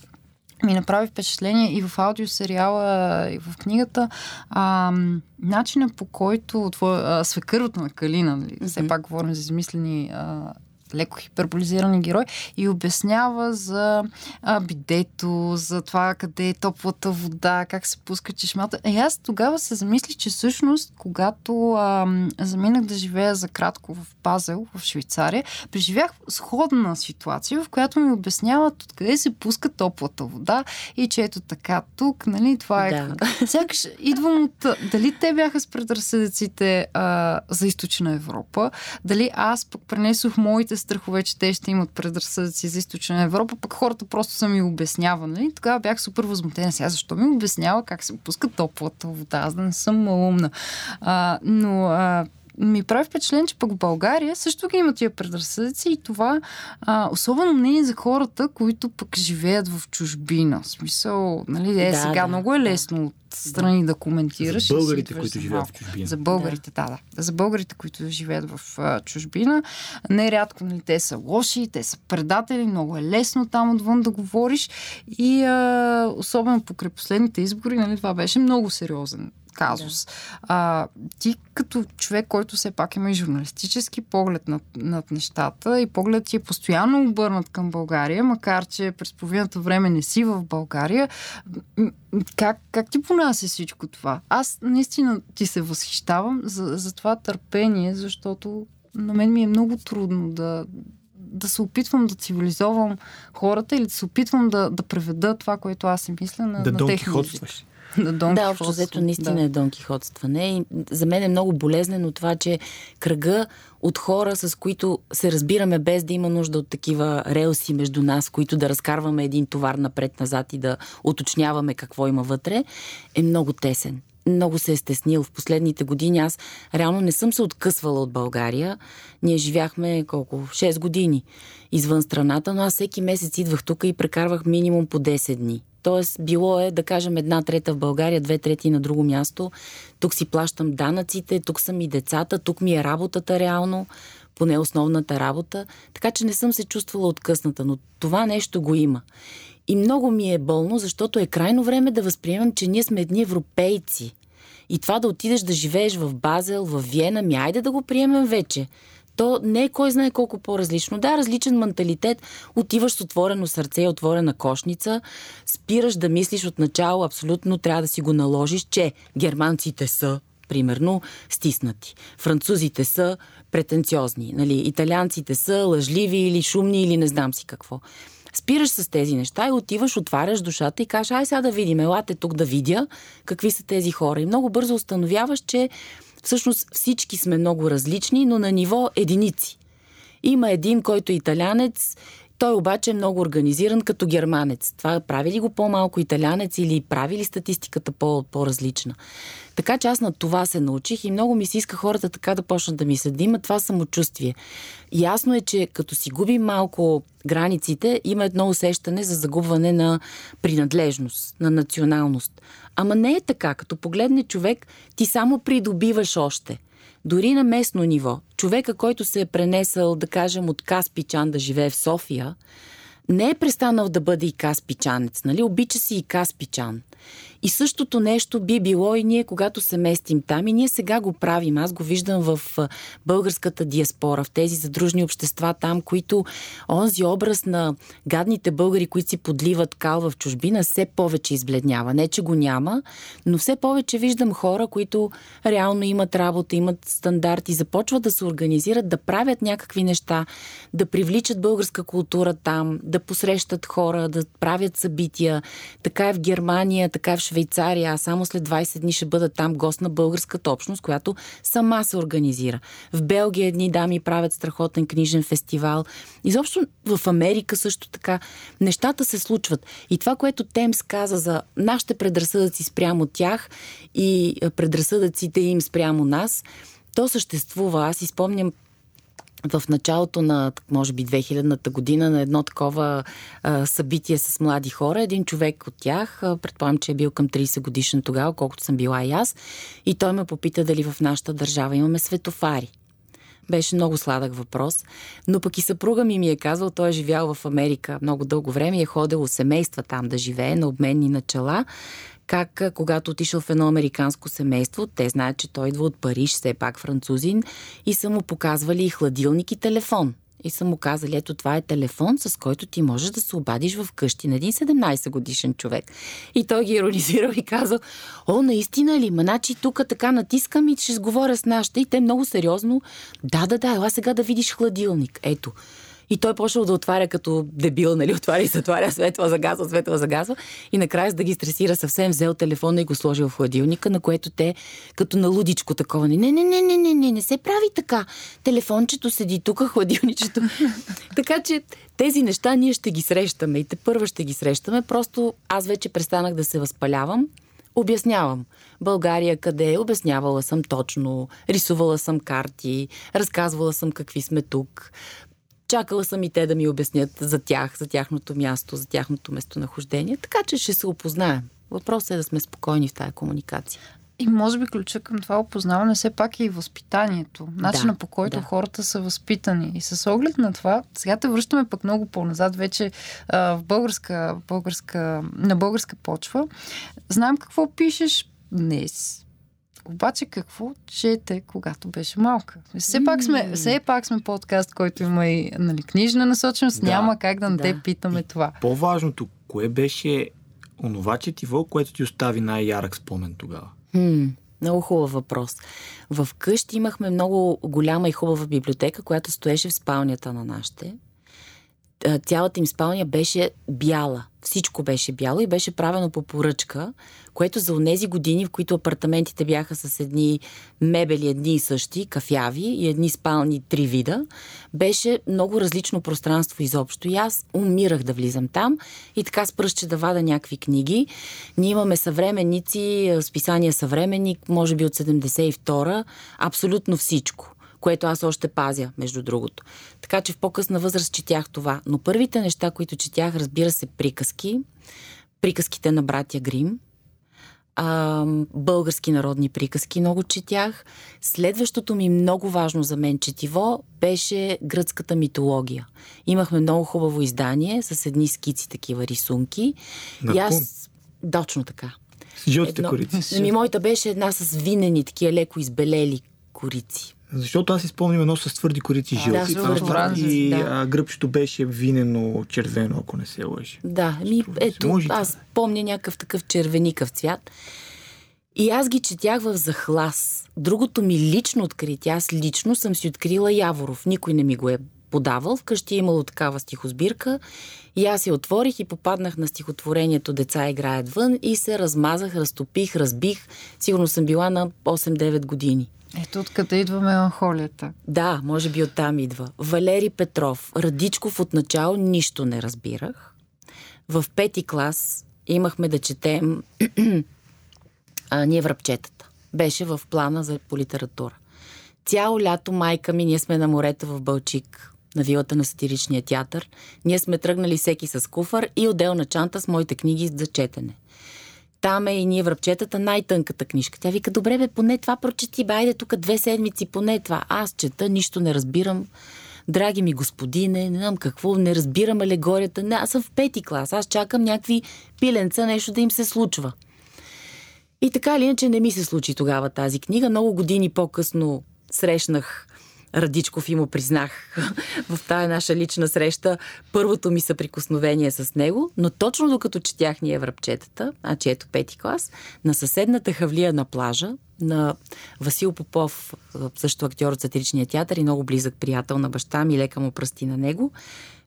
ми направи впечатление и в аудиосериала, и в книгата. А, начина по който твоя, свекървото на Калина, нали? Mm-hmm. все пак говорим за измислени а, леко хиперболизирани герой и обяснява за а, бидето, за това къде е топлата вода, как се пуска чешмата. И аз тогава се замислих, че всъщност, когато а, заминах да живея за кратко в Пазел, в Швейцария, преживях сходна ситуация, в която ми обясняват откъде се пуска топлата вода и че ето така тук, нали, това е... Да. Сякаш идвам от... Дали те бяха с предразсъдъците а, за източна Европа, дали аз пък пренесох моите страхове, че те ще имат предразсъдъци за източна Европа, пък хората просто са ми обяснявали. Нали? Тогава бях супер възмутена. Сега защо ми обяснява как се пуска топлата вода? Аз да не съм малумна. А, но а, ми прави впечатление, че пък в България също ги има тия предразсъдици и това а, особено мнение за хората, които пък живеят в чужбина. В смисъл, нали, е, Да, сега да, много е да. лесно от страни да коментираш. За българите, идваш които за живеят в чужбина. За българите, да. да, да. За българите, които живеят в а, чужбина. Нерядко нали, те са лоши, те са предатели, много е лесно там отвън да говориш. И а, особено покрай последните избори, нали, това беше много сериозен казус. Да. А, ти като човек, който все пак има и журналистически поглед над, над нещата и поглед ти е постоянно обърнат към България, макар че през половината време не си в България, как, как ти понася всичко това? Аз наистина ти се възхищавам за, за това търпение, защото на мен ми е много трудно да, да се опитвам да цивилизовам хората или да се опитвам да, да преведа това, което аз си мисля на, Да на Дон техния език. На Дон Да, общо взето наистина да. е Дон Кихотстване. И за мен е много болезнено това, че кръга от хора, с които се разбираме без да има нужда от такива релси между нас, които да разкарваме един товар напред-назад и да уточняваме какво има вътре, е много тесен. Много се е стеснил. В последните години аз реално не съм се откъсвала от България. Ние живяхме колко? 6 години извън страната, но аз всеки месец идвах тук и прекарвах минимум по 10 дни. Тоест, било е, да кажем, една трета в България, две трети на друго място. Тук си плащам данъците, тук са ми децата, тук ми е работата реално, поне основната работа. Така че не съм се чувствала откъсната, но това нещо го има. И много ми е болно, защото е крайно време да възприемем, че ние сме едни европейци. И това да отидеш да живееш в Базел, в Виена, ми айде да го приемем вече. То не е кой знае колко по-различно. Да, различен менталитет. Отиваш с отворено сърце и отворена кошница, спираш да мислиш от начало, абсолютно трябва да си го наложиш, че германците са примерно, стиснати. Французите са претенциозни, нали? италианците са лъжливи или шумни или не знам си какво. Спираш с тези неща и отиваш, отваряш душата и кажеш, ай сега да видим, елате тук да видя какви са тези хора. И много бързо установяваш, че всъщност всички сме много различни, но на ниво единици. Има един, който е италянец, той обаче е много организиран като германец. Това прави ли го по-малко италянец или прави ли статистиката по- по-различна? Така че аз на това се научих и много ми се иска хората така да почнат да мислят, да имат това самочувствие. Ясно е, че като си губим малко границите, има едно усещане за загубване на принадлежност, на националност. Ама не е така. Като погледне човек, ти само придобиваш още. Дори на местно ниво, човека, който се е пренесъл, да кажем, от Каспичан да живее в София, не е престанал да бъде и каспичанец, нали? Обича си и каспичан. И същото нещо би било и ние, когато се местим там. И ние сега го правим. Аз го виждам в българската диаспора, в тези задружни общества там, които онзи образ на гадните българи, които си подливат кал в чужбина, все повече избледнява. Не, че го няма, но все повече виждам хора, които реално имат работа, имат стандарти, започват да се организират, да правят някакви неща, да привличат българска култура там, да посрещат хора, да правят събития. Така е в Германия, така е в Швейцария. Аз само след 20 дни ще бъда там гост на българската общност, която сама се организира. В Белгия едни дами правят страхотен книжен фестивал. Изобщо в Америка също така. Нещата се случват. И това, което Темс каза за нашите предразсъдъци спрямо тях и предразсъдъците им спрямо нас, то съществува. Аз изпомням в началото на, може би, 2000-та година на едно такова а, събитие с млади хора. Един човек от тях, а, предполагам, че е бил към 30 годишен тогава, колкото съм била и аз, и той ме попита дали в нашата държава имаме светофари. Беше много сладък въпрос, но пък и съпруга ми ми е казал, той е живял в Америка много дълго време и е ходил семейства там да живее на обменни начала как когато отишъл в едно американско семейство, те знаят, че той идва от Париж, все пак французин, и са му показвали и хладилник и телефон. И са му казали, ето това е телефон, с който ти можеш да се обадиш в къщи на един 17 годишен човек. И той ги иронизирал и казал, о, наистина ли? Ма, значи тук така натискам и ще сговоря с нашите. И те много сериозно, да, да, да, ела сега да видиш хладилник. Ето. И той почнал да отваря като дебил, нали? Отваря и затваря, светла загазва, светла загазва. И накрая, за да ги стресира съвсем, взел телефона и го сложил в хладилника, на което те, като на лудичко такова, не, не, не, не, не, не, не, не се прави така. Телефончето седи тук, хладилничето. така че тези неща ние ще ги срещаме и те първа ще ги срещаме. Просто аз вече престанах да се възпалявам Обяснявам. България къде е? Обяснявала съм точно. Рисувала съм карти. Разказвала съм какви сме тук. Чакала съм и те да ми обяснят за тях, за тяхното място, за тяхното местонахождение. Така че ще се опознаем. Въпросът е да сме спокойни в тази комуникация. И може би ключа към това опознаване все пак е и възпитанието. Начина Да, по който да. хората са възпитани. И с оглед на това, сега те връщаме пък много по-назад, вече а, в българска, българска, на българска почва. Знаем какво пишеш днес. Обаче какво чете, когато беше малка? Все пак сме, все пак сме подкаст, който има и нали, книжна насоченост. Да, Няма как да не да. те питаме това. По-важното, кое беше онова четиво, което ти остави най-ярък спомен тогава? Хм, много хубав въпрос. В къщи имахме много голяма и хубава библиотека, която стоеше в спалнята на нашите. Цялата им спалня беше бяла. Всичко беше бяло и беше правено по поръчка, което за онези години, в които апартаментите бяха с едни мебели, едни и същи, кафяви и едни спални три вида, беше много различно пространство изобщо. И аз умирах да влизам там и така с пръстче да вада някакви книги. Ние имаме съвременници, списания Съвременник, може би от 72-а, абсолютно всичко което аз още пазя, между другото. Така че в по-късна възраст четях това. Но първите неща, които четях, разбира се, приказки, приказките на братя Грим, а, български народни приказки много четях. Следващото ми много важно за мен четиво беше гръцката митология. Имахме много хубаво издание с едни скици, такива рисунки. На и аз... Точно така. С жълтите корици. Ами, моята беше една с винени, такива леко избелели корици. Защото аз изпомням едно с твърди корици Да, жълти. това оранжеви, и да. а, гръбчето беше винено червено, ако не се лъжи. Да, ми, Струва ето, Може аз това. помня някакъв такъв червеникъв цвят. И аз ги четях в захлас. Другото ми лично откритие, аз лично съм си открила Яворов. Никой не ми го е подавал. Вкъщи е имало такава стихосбирка. И аз я отворих и попаднах на стихотворението Деца играят вън и се размазах, разтопих, разбих. Сигурно съм била на 8-9 години. Ето откъде идва меланхолията. Да, може би оттам идва. Валери Петров. Радичков отначало нищо не разбирах. В пети клас имахме да четем а, ние връбчетата. Беше в плана за по литература. Цяло лято майка ми, ние сме на морето в Бълчик, на вилата на сатиричния театър. Ние сме тръгнали всеки с куфар и отделна чанта с моите книги за четене. Там е и ние връбчетата най-тънката книжка. Тя вика, добре бе, поне това прочети, бе, айде тук две седмици, поне това. Аз чета, нищо не разбирам. Драги ми господине, не знам какво, не разбирам алегорията. Не, аз съм в пети клас, аз чакам някакви пиленца, нещо да им се случва. И така или иначе не ми се случи тогава тази книга. Много години по-късно срещнах Радичков и му признах в тая наша лична среща първото ми съприкосновение с него, но точно докато четях ние връбчетата, значи ето пети клас, на съседната хавлия на плажа, на Васил Попов, също актьор от сатиричния театър и много близък приятел на баща ми, лека му пръсти на него,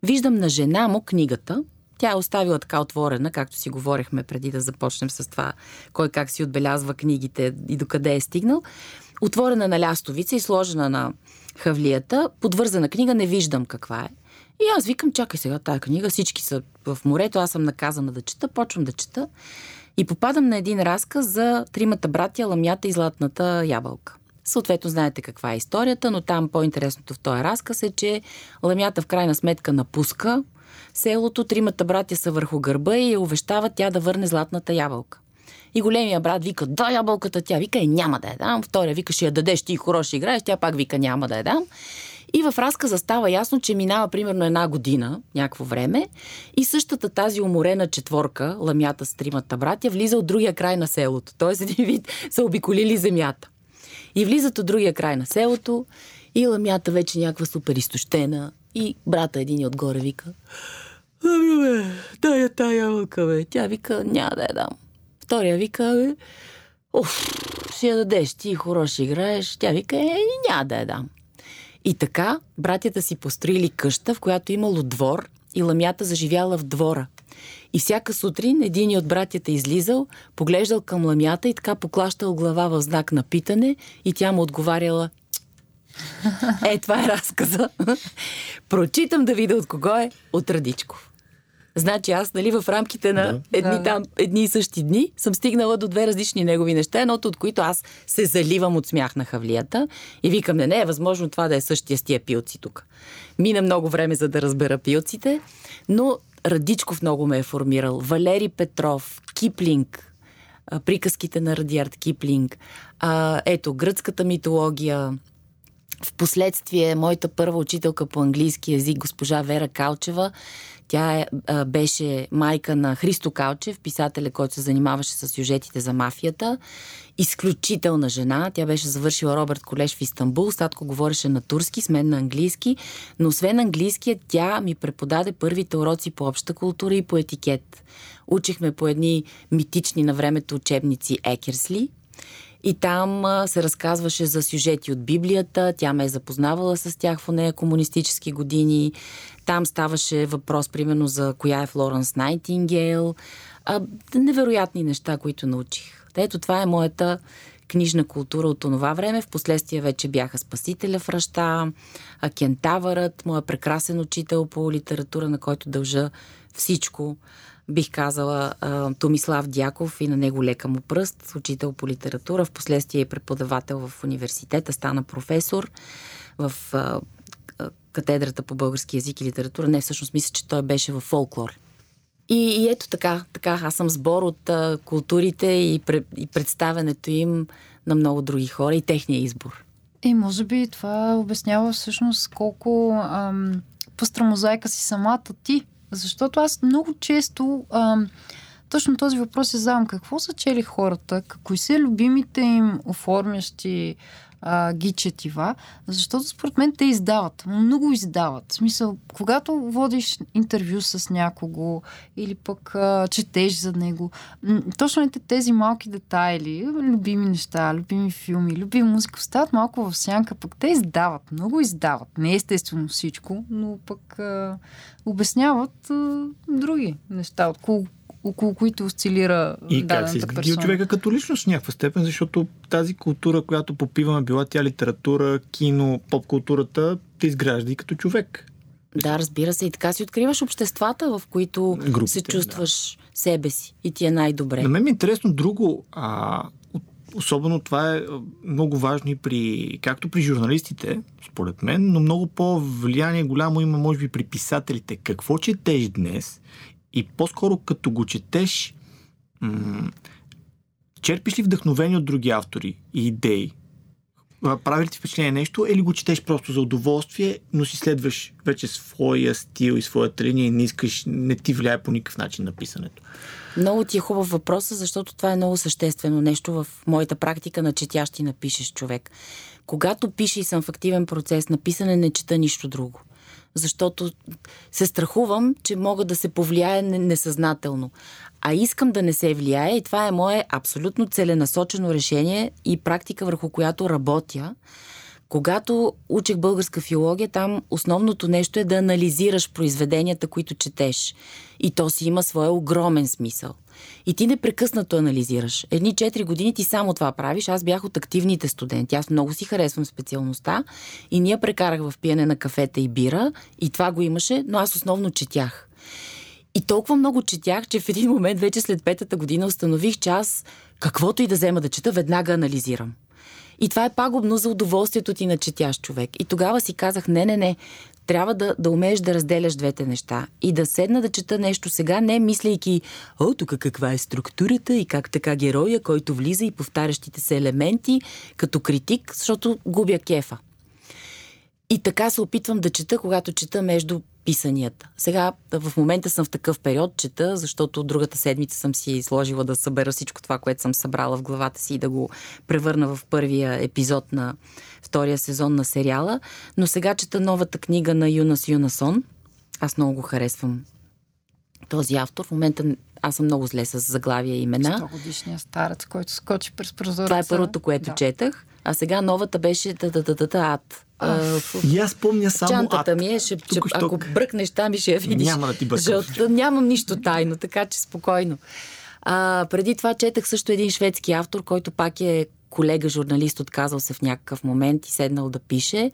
виждам на жена му книгата, тя е оставила така отворена, както си говорихме преди да започнем с това, кой как си отбелязва книгите и докъде е стигнал. Отворена на лястовица и сложена на хавлията, подвързана книга, не виждам каква е. И аз викам, чакай сега тая книга, всички са в морето, аз съм наказана да чета, почвам да чета. И попадам на един разказ за тримата братя, ламята и златната ябълка. Съответно, знаете каква е историята, но там по-интересното в този разказ е, че ламята в крайна сметка напуска селото, тримата братя са върху гърба и увещават тя да върне златната ябълка. И големия брат вика, да, ябълката, тя вика, е, няма да я дам. Втория вика, ще я дадеш, ти хора ще играеш, тя пак вика, няма да я дам. И в разказа става ясно, че минава примерно една година, някакво време, и същата тази уморена четворка, ламята с тримата братя, влиза от другия край на селото. Тоест, един вид са обиколили земята. И влизат от другия край на селото, и ламята вече някаква супер изтощена, и брата един отгоре вика, Ами бе, дай я тая ябълка, бе. Тя вика, няма да я дам. Втория вика, бе, уф, ще я дадеш, ти хоро играеш. Тя вика, е, няма да я дам. И така, братята си построили къща, в която имало двор и ламята заживяла в двора. И всяка сутрин един от братята излизал, поглеждал към ламята и така поклащал глава в знак на питане и тя му отговаряла Е, това е разказа. Прочитам да видя от кого е. От Радичков. Значи аз, нали, в рамките на Да. едни, Да. там, едни и същи дни съм стигнала до две различни негови неща, едното от които аз се заливам от смях на хавлията и викам, не, не е възможно това да е същия с тия пилци тук. Мина много време за да разбера пилците, но Радичков много ме е формирал. Валери Петров, Киплинг, приказките на Радиард Киплинг, а, ето, гръцката митология, в последствие, моята първа учителка по английски язик, госпожа Вера Калчева, тя е, а, беше майка на Христо Калчев, писателя, който се занимаваше с сюжетите за мафията. Изключителна жена. Тя беше завършила Робърт Колеж в Истанбул. Статко говореше на турски, с мен на английски. Но освен английския, тя ми преподаде първите уроци по обща култура и по етикет. Учихме по едни митични на времето учебници Екерсли, и там а, се разказваше за сюжети от Библията. Тя ме е запознавала с тях в нея комунистически години. Там ставаше въпрос, примерно, за коя е Флоренс Найтингейл. А, невероятни неща, които научих. Ето това е моята книжна култура от това време. Впоследствие вече бяха Спасителя в ръща, Кентавърът, моя прекрасен учител по литература, на който дължа всичко бих казала Томислав Дяков и на него лека му пръст, учител по литература, в последствие е преподавател в университета, стана професор в катедрата по български язик и литература. Не, всъщност мисля, че той беше в фолклор. И, и ето така, така, аз съм сбор от а, културите и, пре, и представенето им на много други хора и техния избор. И може би това обяснява всъщност колко ам, си самата ти. Защото аз много често ам, точно този въпрос се задавам. Какво са чели хората? Кои са любимите им оформящи а, ги четива? Защото според мен те издават. Много издават. В смисъл, когато водиш интервю с някого или пък а, четеш за него, точно тези малки детайли, любими неща, любими филми, любими музика, остават малко в сянка, пък те издават. Много издават. Не е естествено всичко, но пък а, обясняват а, други неща, около, около които осцилира И как се изградил персона. човека като личност в някаква степен, защото тази култура, която попиваме, била тя литература, кино, поп-културата, те изгражда и като човек. Да, разбира се. И така си откриваш обществата, в които Групите, се чувстваш себе си и ти е най-добре. На мен ми е интересно друго. А, от- особено това е много важно и при, както при журналистите, според мен, но много по-влияние голямо има, може би, при писателите. Какво четеш днес и по-скоро като го четеш, м- черпиш ли вдъхновение от други автори и идеи? Прави ли ти впечатление нещо или го четеш просто за удоволствие, но си следваш вече своя стил и своята линия и не искаш, не ти влияе по никакъв начин на писането? Много ти е хубав въпрос, защото това е много съществено нещо в моята практика на четящ и напишеш човек. Когато пиша и съм в активен процес на писане, не чета нищо друго. Защото се страхувам, че мога да се повлияе не- несъзнателно. А искам да не се влияе и това е мое абсолютно целенасочено решение и практика, върху която работя. Когато учих българска филология, там основното нещо е да анализираш произведенията, които четеш. И то си има своя огромен смисъл. И ти непрекъснато анализираш. Едни 4 години ти само това правиш. Аз бях от активните студенти. Аз много си харесвам специалността и ние прекарах в пиене на кафета и бира и това го имаше, но аз основно четях. И толкова много четях, че в един момент, вече след петата година, установих, че аз каквото и да взема да чета, веднага анализирам. И това е пагубно за удоволствието ти на четящ човек. И тогава си казах, не, не, не, трябва да, да умееш да разделяш двете неща. И да седна да чета нещо сега, не мислейки, о, тук каква е структурата и как така героя, който влиза и повтарящите се елементи, като критик, защото губя кефа. И така се опитвам да чета, когато чета между писанията. Сега в момента съм в такъв период, чета, защото другата седмица съм си сложила да събера всичко това, което съм събрала в главата си и да го превърна в първия епизод на втория сезон на сериала. Но сега чета новата книга на Юнас Юнасон. Аз много го харесвам този автор. В момента аз съм много зле с заглавия и имена. 100 годишния старец, който скочи през прозореца. Това е първото, което да. четах. А сега новата беше та та та та ад. И аз помня само Чантата ад. ми е, ще, ще, ако бръкнеш там и ще я видиш. Няма да ти. Жълта, нямам нищо тайно, така че спокойно. А, преди това четах също един шведски автор, който пак е колега журналист отказал се в някакъв момент и седнал да пише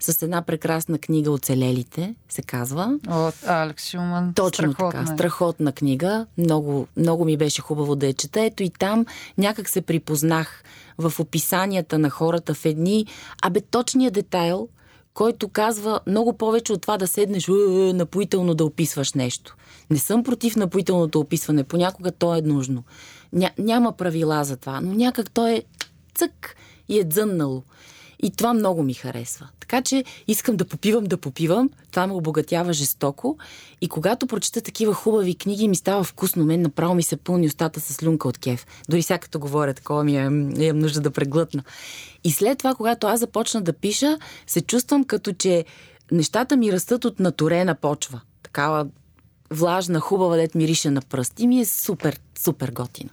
с една прекрасна книга Оцелелите, се казва. От Алекс Шуман. Точно страхотна. така. Страхотна книга. Много, много ми беше хубаво да я чета. Ето и там някак се припознах в описанията на хората в едни, абе точния детайл, който казва много повече от това да седнеш напоително да описваш нещо. Не съм против напоителното описване, понякога то е нужно. Ня, няма правила за това, но някак то е цък и е дзъннало. И това много ми харесва. Така че искам да попивам, да попивам. Това ме обогатява жестоко. И когато прочета такива хубави книги, ми става вкусно. Мен направо ми се пълни устата с люнка от кеф. Дори сега като говоря, такова ми е, имам нужда да преглътна. И след това, когато аз започна да пиша, се чувствам като че нещата ми растат от наторена почва. Такава влажна, хубава, дет мирише на пръст. И ми е супер, супер готина.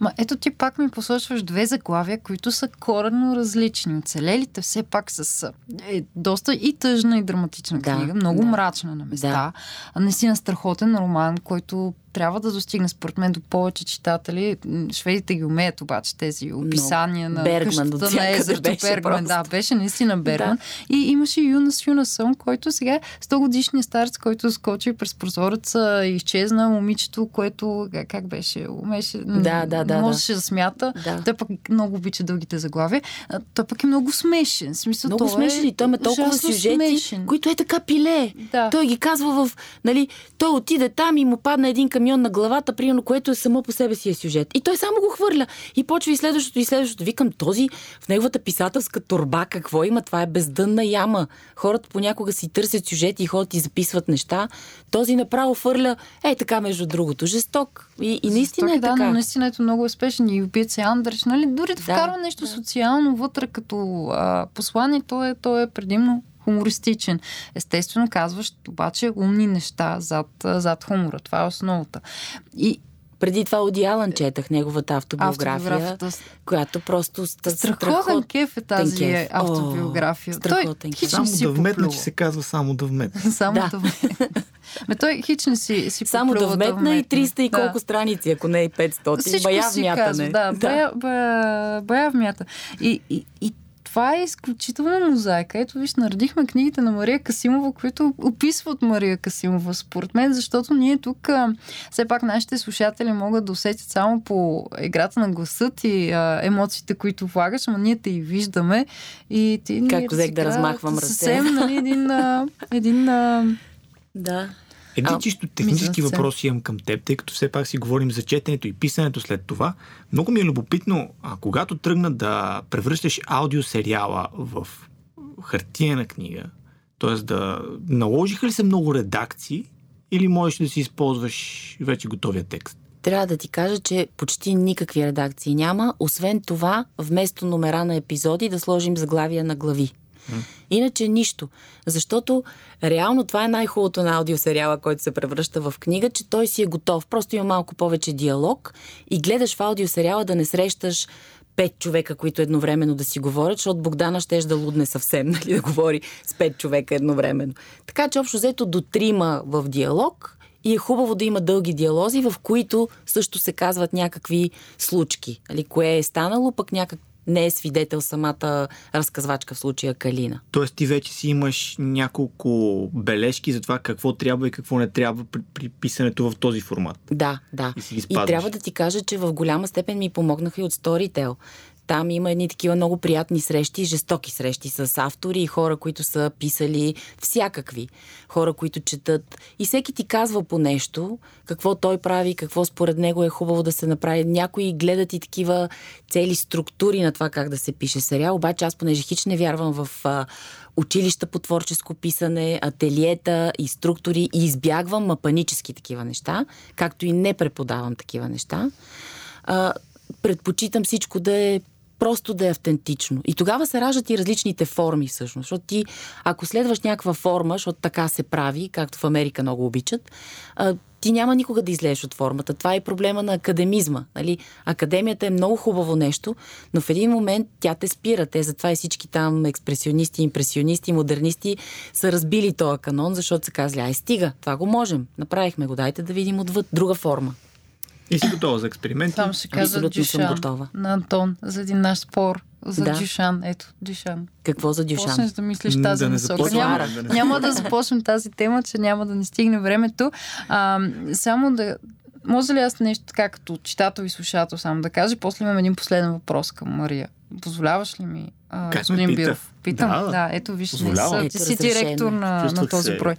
Ма ето ти пак ми посочваш две заглавия, които са коренно различни. Оцелелите все пак с е, доста и тъжна и драматична книга, да, много да. мрачна на места. Да. Наистина страхотен роман, който трябва да достигне, според мен, до повече читатели. Шведите ги умеят обаче тези описания Но, на Бергман, къщата на езерото Бергман. Да, беше наистина Бергман. Да. И имаше Юнас Юнасон, който сега 100 годишния старец, който скочи през прозореца и изчезна момичето, което как беше? Умеше, да, да, да, можеше да, да смята. Да. Той пък много обича дългите заглавия. Той пък е много смешен. Смисъл, много той смешен и той има толкова сюжети, смешен. които е така пиле. Да. Той ги казва в... Нали, той отиде там и му падна един камион на главата, примерно, което е само по себе си е сюжет. И той само го хвърля. И почва и следващото, и следващото. Викам, този в неговата писателска турба какво има? Това е бездънна яма. Хората понякога си търсят сюжети и ходят и записват неща. Този направо фърля, е така между другото, жесток. И, и наистина Жесток, е така. Да, но наистина ето много успешен и убиец Андреш, нали? Дори да вкарва да, нещо да. социално вътре като а, послание, то е, то е предимно хумористичен. Естествено, казваш обаче умни неща зад, зад хумора. Това е основата. И, преди това Оди Алън четах неговата автобиография, която просто страхотен кеф е тази кеф. автобиография. О, страхотен кеф. Само да вметна, че се казва само да вметна. само да, да вметна. Ме той хич не си, си Само да вметна и 300 и колко да. страници, ако не и 500. Всичко бая си вмятане. Казва, да, да. Бая, бая, бая вмята. И, и, и това е изключителна мозайка. Ето виж, наредихме книгите на Мария Касимова, които описват Мария Касимова, според мен, защото ние тук все пак нашите слушатели могат да усетят само по играта на гласът и а, емоциите, които влагаш, ама ние те и виждаме. И ти Както взех да размахвам ръце. Съвсем, нали, един, а, един а, да. Един а, чисто технически въпрос имам към теб, тъй като все пак си говорим за четенето и писането след това. Много ми е любопитно, а когато тръгна да превръщаш аудиосериала в хартиена книга, т.е. да наложиха ли се много редакции или можеш да си използваш вече готовия текст? Трябва да ти кажа, че почти никакви редакции няма. Освен това, вместо номера на епизоди, да сложим заглавия на глави. Иначе нищо. Защото реално това е най-хубавото на аудиосериала, който се превръща в книга, че той си е готов. Просто има малко повече диалог и гледаш в аудиосериала да не срещаш пет човека, които едновременно да си говорят, защото Богдана ще да лудне съвсем, нали, да говори с пет човека едновременно. Така че общо взето до трима в диалог и е хубаво да има дълги диалози, в които също се казват някакви случки. Нали, кое е станало, пък някак не е свидетел самата разказвачка в случая Калина. Тоест ти вече си имаш няколко бележки за това какво трябва и какво не трябва при, при писането в този формат. Да, да. И, и трябва да ти кажа, че в голяма степен ми помогнаха и от Storytel. Там има едни такива много приятни срещи, жестоки срещи с автори и хора, които са писали всякакви. Хора, които четат. И всеки ти казва по нещо, какво той прави, какво според него е хубаво да се направи. Някои гледат и такива цели структури на това как да се пише сериал. Обаче аз, понеже хич не вярвам в училища по творческо писане, ателиета и структури и избягвам мапанически такива неща, както и не преподавам такива неща. А, предпочитам всичко да е просто да е автентично. И тогава се раждат и различните форми всъщност. Защото ти, ако следваш някаква форма, защото така се прави, както в Америка много обичат, ти няма никога да излезеш от формата. Това е проблема на академизма. Нали? Академията е много хубаво нещо, но в един момент тя те спира. Те затова и всички там експресионисти, импресионисти, модернисти са разбили този канон, защото са казали, ай стига, това го можем. Направихме го, дайте да видим отвъд друга форма. И си готова за експерименти? Там ще кажа Дюшан готова. на Антон за един наш спор за Да. Дюшан. Ето, Дюшан. Какво за Дюшан? Почнеш да мислиш тази да не насока. Няма, да не няма да започнем тази тема, че няма да ни стигне времето. А, само да... Може ли аз нещо така като читател и слушател само да кажа? После имам един последен въпрос към Мария. Позволяваш ли ми, а, Как ме господин пита? Биров? Питам, Да, да, ето виж, не са, ти си директор на, на този се- брой.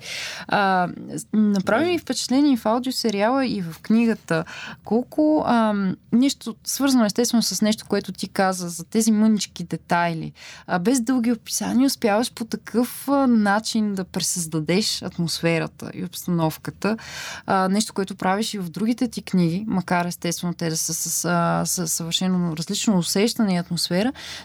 А, направи ми впечатление в аудиосериала, и в книгата, колко а, нещо свързано естествено с нещо, което ти каза, за тези мънички детайли. А, без дълги описания успяваш по такъв а, начин да пресъздадеш атмосферата и обстановката. А, нещо, което правиш и в другите ти книги, макар естествено те да са с, а, с съвършено различно усещане и атмосфера,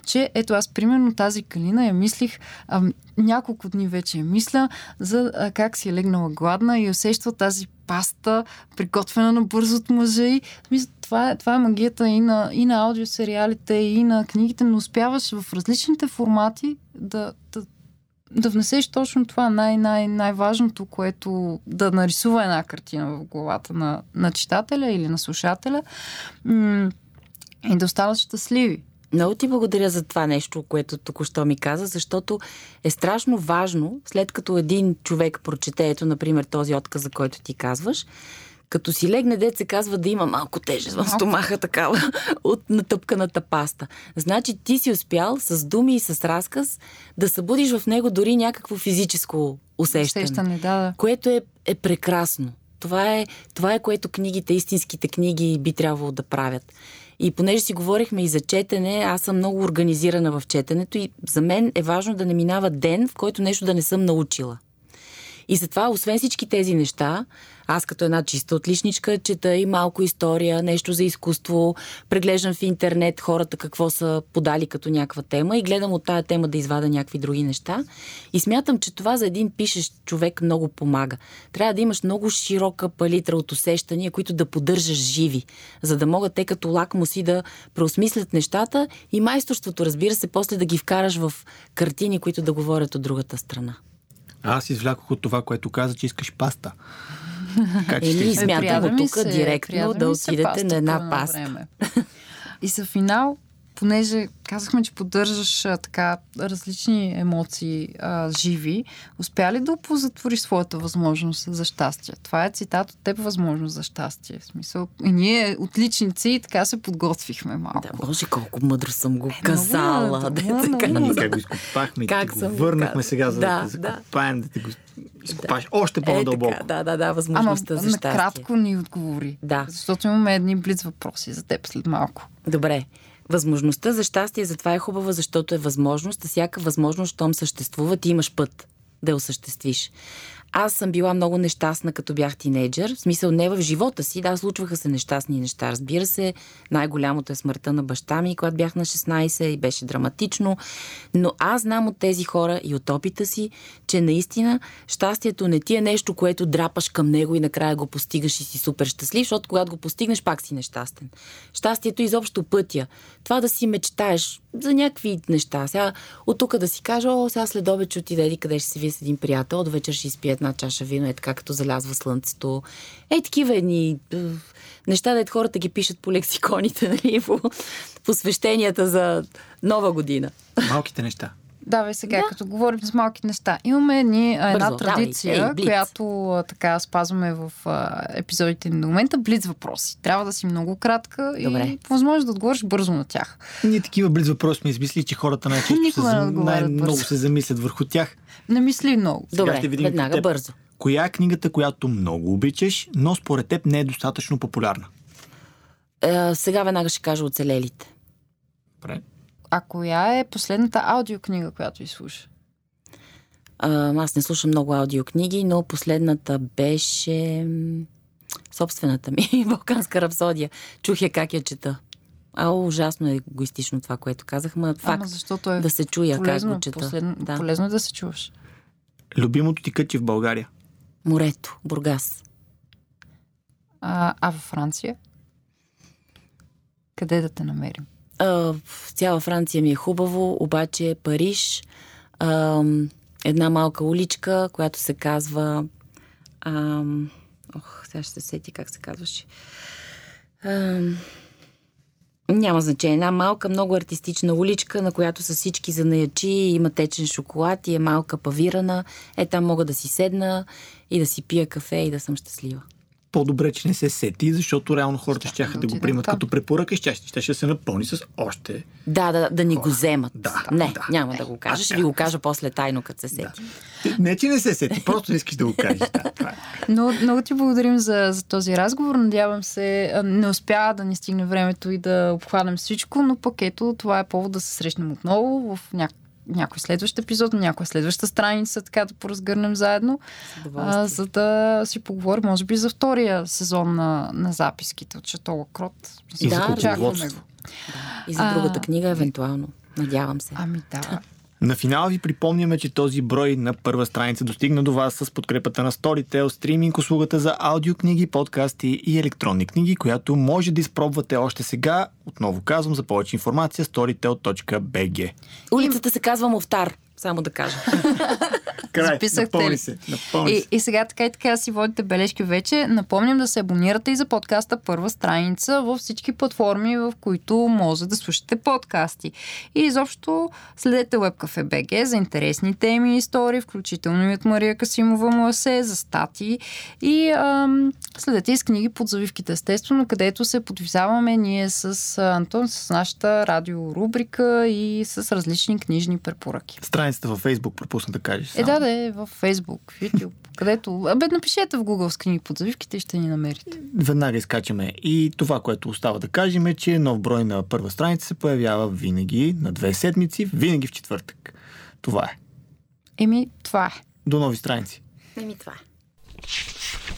че ето аз примерно тази калина я мислих а, няколко дни вече я мисля за а, как си е легнала гладна и усеща тази паста, приготвена на бързо от мъжа и това е, това е магията и на, и на аудиосериалите, и на книгите, но успяваш в различните формати да, да, да внесеш точно това най- най- най-важното, което да нарисува една картина в главата на, на читателя или на слушателя м- и да останат щастливи. Много ти благодаря за това нещо, което току-що ми каза, защото е страшно важно, след като един човек прочете, ето, например, този отказ, за който ти казваш, като си легне, дет се казва да има малко тежест в стомаха такава от натъпканата паста. Значи ти си успял с думи и с разказ да събудиш в него дори някакво физическо усещане. Усещане, да, да. което е, е прекрасно. Това е, това е което книгите, истинските книги би трябвало да правят. И понеже си говорихме и за четене, аз съм много организирана в четенето и за мен е важно да не минава ден, в който нещо да не съм научила. И затова, освен всички тези неща, аз като една чиста отличничка чета и малко история, нещо за изкуство, преглеждам в интернет хората какво са подали като някаква тема и гледам от тая тема да извада някакви други неща. И смятам, че това за един пишещ човек много помага. Трябва да имаш много широка палитра от усещания, които да поддържаш живи, за да могат те като лакмуси да преосмислят нещата и майсторството, разбира се, после да ги вкараш в картини, които да говорят от другата страна. Аз извлякох от това, което каза, че искаш паста. Как ще Еми, ти- смятам от тук се- директно да отидете на една паста. време. И за финал, понеже казахме, че поддържаш а, така различни емоции а, живи, успя ли да оползотвориш своята възможност за щастие? Това е цитат от теб възможност за щастие. В смисъл, и ние отличници и така се подготвихме малко. Да, боже, колко мъдро съм го много казала. мъдро, дето много така. мъдро. И как го изкопахме, Как ти го върнахме казала. сега, за да, Да, те да. закопаем, да те го изкопаш още по-надълбоко. Е, така, да, да, да, Ама възможността за щастие. накратко ни отговори. Да. Защото имаме едни блиц въпроси за теб след малко. Добре. Възможността за щастие затова е хубава, защото е възможност, а всяка възможност, щом съществува, ти имаш път да осъществиш. Аз съм била много нещастна, като бях тинейджър. В смисъл не в живота си. Да, случваха се нещастни неща. Разбира се, най-голямото е смъртта на баща ми, когато бях на 16 и беше драматично. Но аз знам от тези хора и от опита си, че наистина щастието не ти е нещо, което драпаш към него и накрая го постигаш и си супер щастлив, защото когато го постигнеш, пак си нещастен. Щастието е изобщо пътя. Това да си мечтаеш за някакви неща. Сега от тук да си кажа, о, сега след обед ще отида къде ще се вие с един приятел, до вечер ще изпие една чаша вино, е така като залязва слънцето. Е, такива едни е, неща, да хората ги пишат по лексиконите, нали, по посвещенията за нова година. Малките неща. Давай сега, да. като говорим с малки неща. Имаме ни а, една Бързо, давай. традиция, Ей, която така спазваме в а, епизодите ни до момента. Блиц въпроси. Трябва да си много кратка Добре. и по възможност да отговориш бързо на тях. Ние такива близ въпроси сме измислили, че хората най-често се, най-много бързо. се замислят върху тях. Не мисли много. Сега Добре, ще видим веднага, бързо. Коя е книгата, която много обичаш, но според теб не е достатъчно популярна? Е, сега веднага ще кажа оцелелите. Добре. А коя е последната аудиокнига, която изслуша? А, аз не слушам много аудиокниги, но последната беше собствената ми Балканска рапсодия. Чух я как я чета. А, ужасно е егоистично това, което казах, ма Ама факт защото е да се чуя полезно, как го чета. Последно, Да. полезно е да се чуваш. Любимото ти кътче в България? Морето, Бургас. А, а във Франция? Къде да те намерим? А, цяла Франция ми е хубаво, обаче Париж, а, една малка уличка, която се казва... А, ох, сега ще се сети как се казваше. Ам, няма значение. Една малка, много артистична уличка, на която са всички занаячи, има течен шоколад и е малка павирана. Е, там мога да си седна и да си пия кафе и да съм щастлива. По-добре, че не се сети, защото реално хората ще да, да го примат като препоръка и ще, ще, ще се напълни с още. Да, да, да ни го вземат. Да, не, да. няма да го кажа. Ще ви го кажа после тайно, като се сети. Ти- Не, че не се сети, просто не искаш да го кажеш. Да, е. Но, много ти благодарим за, за този разговор. Надявам се, не успя да ни стигне времето и да обхванем всичко, но пък ето, това е повод да се срещнем отново в ня... някой следващ епизод, на някоя следваща страница, така да поразгърнем заедно, а, за да си поговорим, може би, за втория сезон на, на записките от Шатола Крот. И за Да, го. И за А, другата книга, евентуално. Надявам се. Ами да. На финал ви припомняме, че този брой на първа страница достигна до вас с подкрепата на Storytel, стриминг услугата за аудиокниги, подкасти и електронни книги, която може да изпробвате още сега. Отново казвам, за повече информация storytel.bg. Улицата се казва Мовтар, само да кажа. Край, Записахте напълни ли? се. Напълни И, се. и сега така и така си водите бележки вече. Напомням да се абонирате и за подкаста Първа страница във всички платформи, в които може да слушате подкасти. И изобщо следете WebCafe BG за интересни теми и истории, включително и от Мария Касимова Муасе, за стати и ам, следете и с книги под завивките, естествено, където се подвизаваме ние с Антон, с нашата радиорубрика и с различни книжни препоръки. Страницата във Facebook пропусна да кажеш. Е, да, да е в Facebook, в YouTube, където... Абе, напишете в Google с книги под завивките и ще ни намерите. Веднага изкачаме. И това, което остава да кажем е, че нов брой на първа страница се появява винаги на две седмици, винаги в четвъртък. Това е. Еми, това е. До нови страници. Еми това е.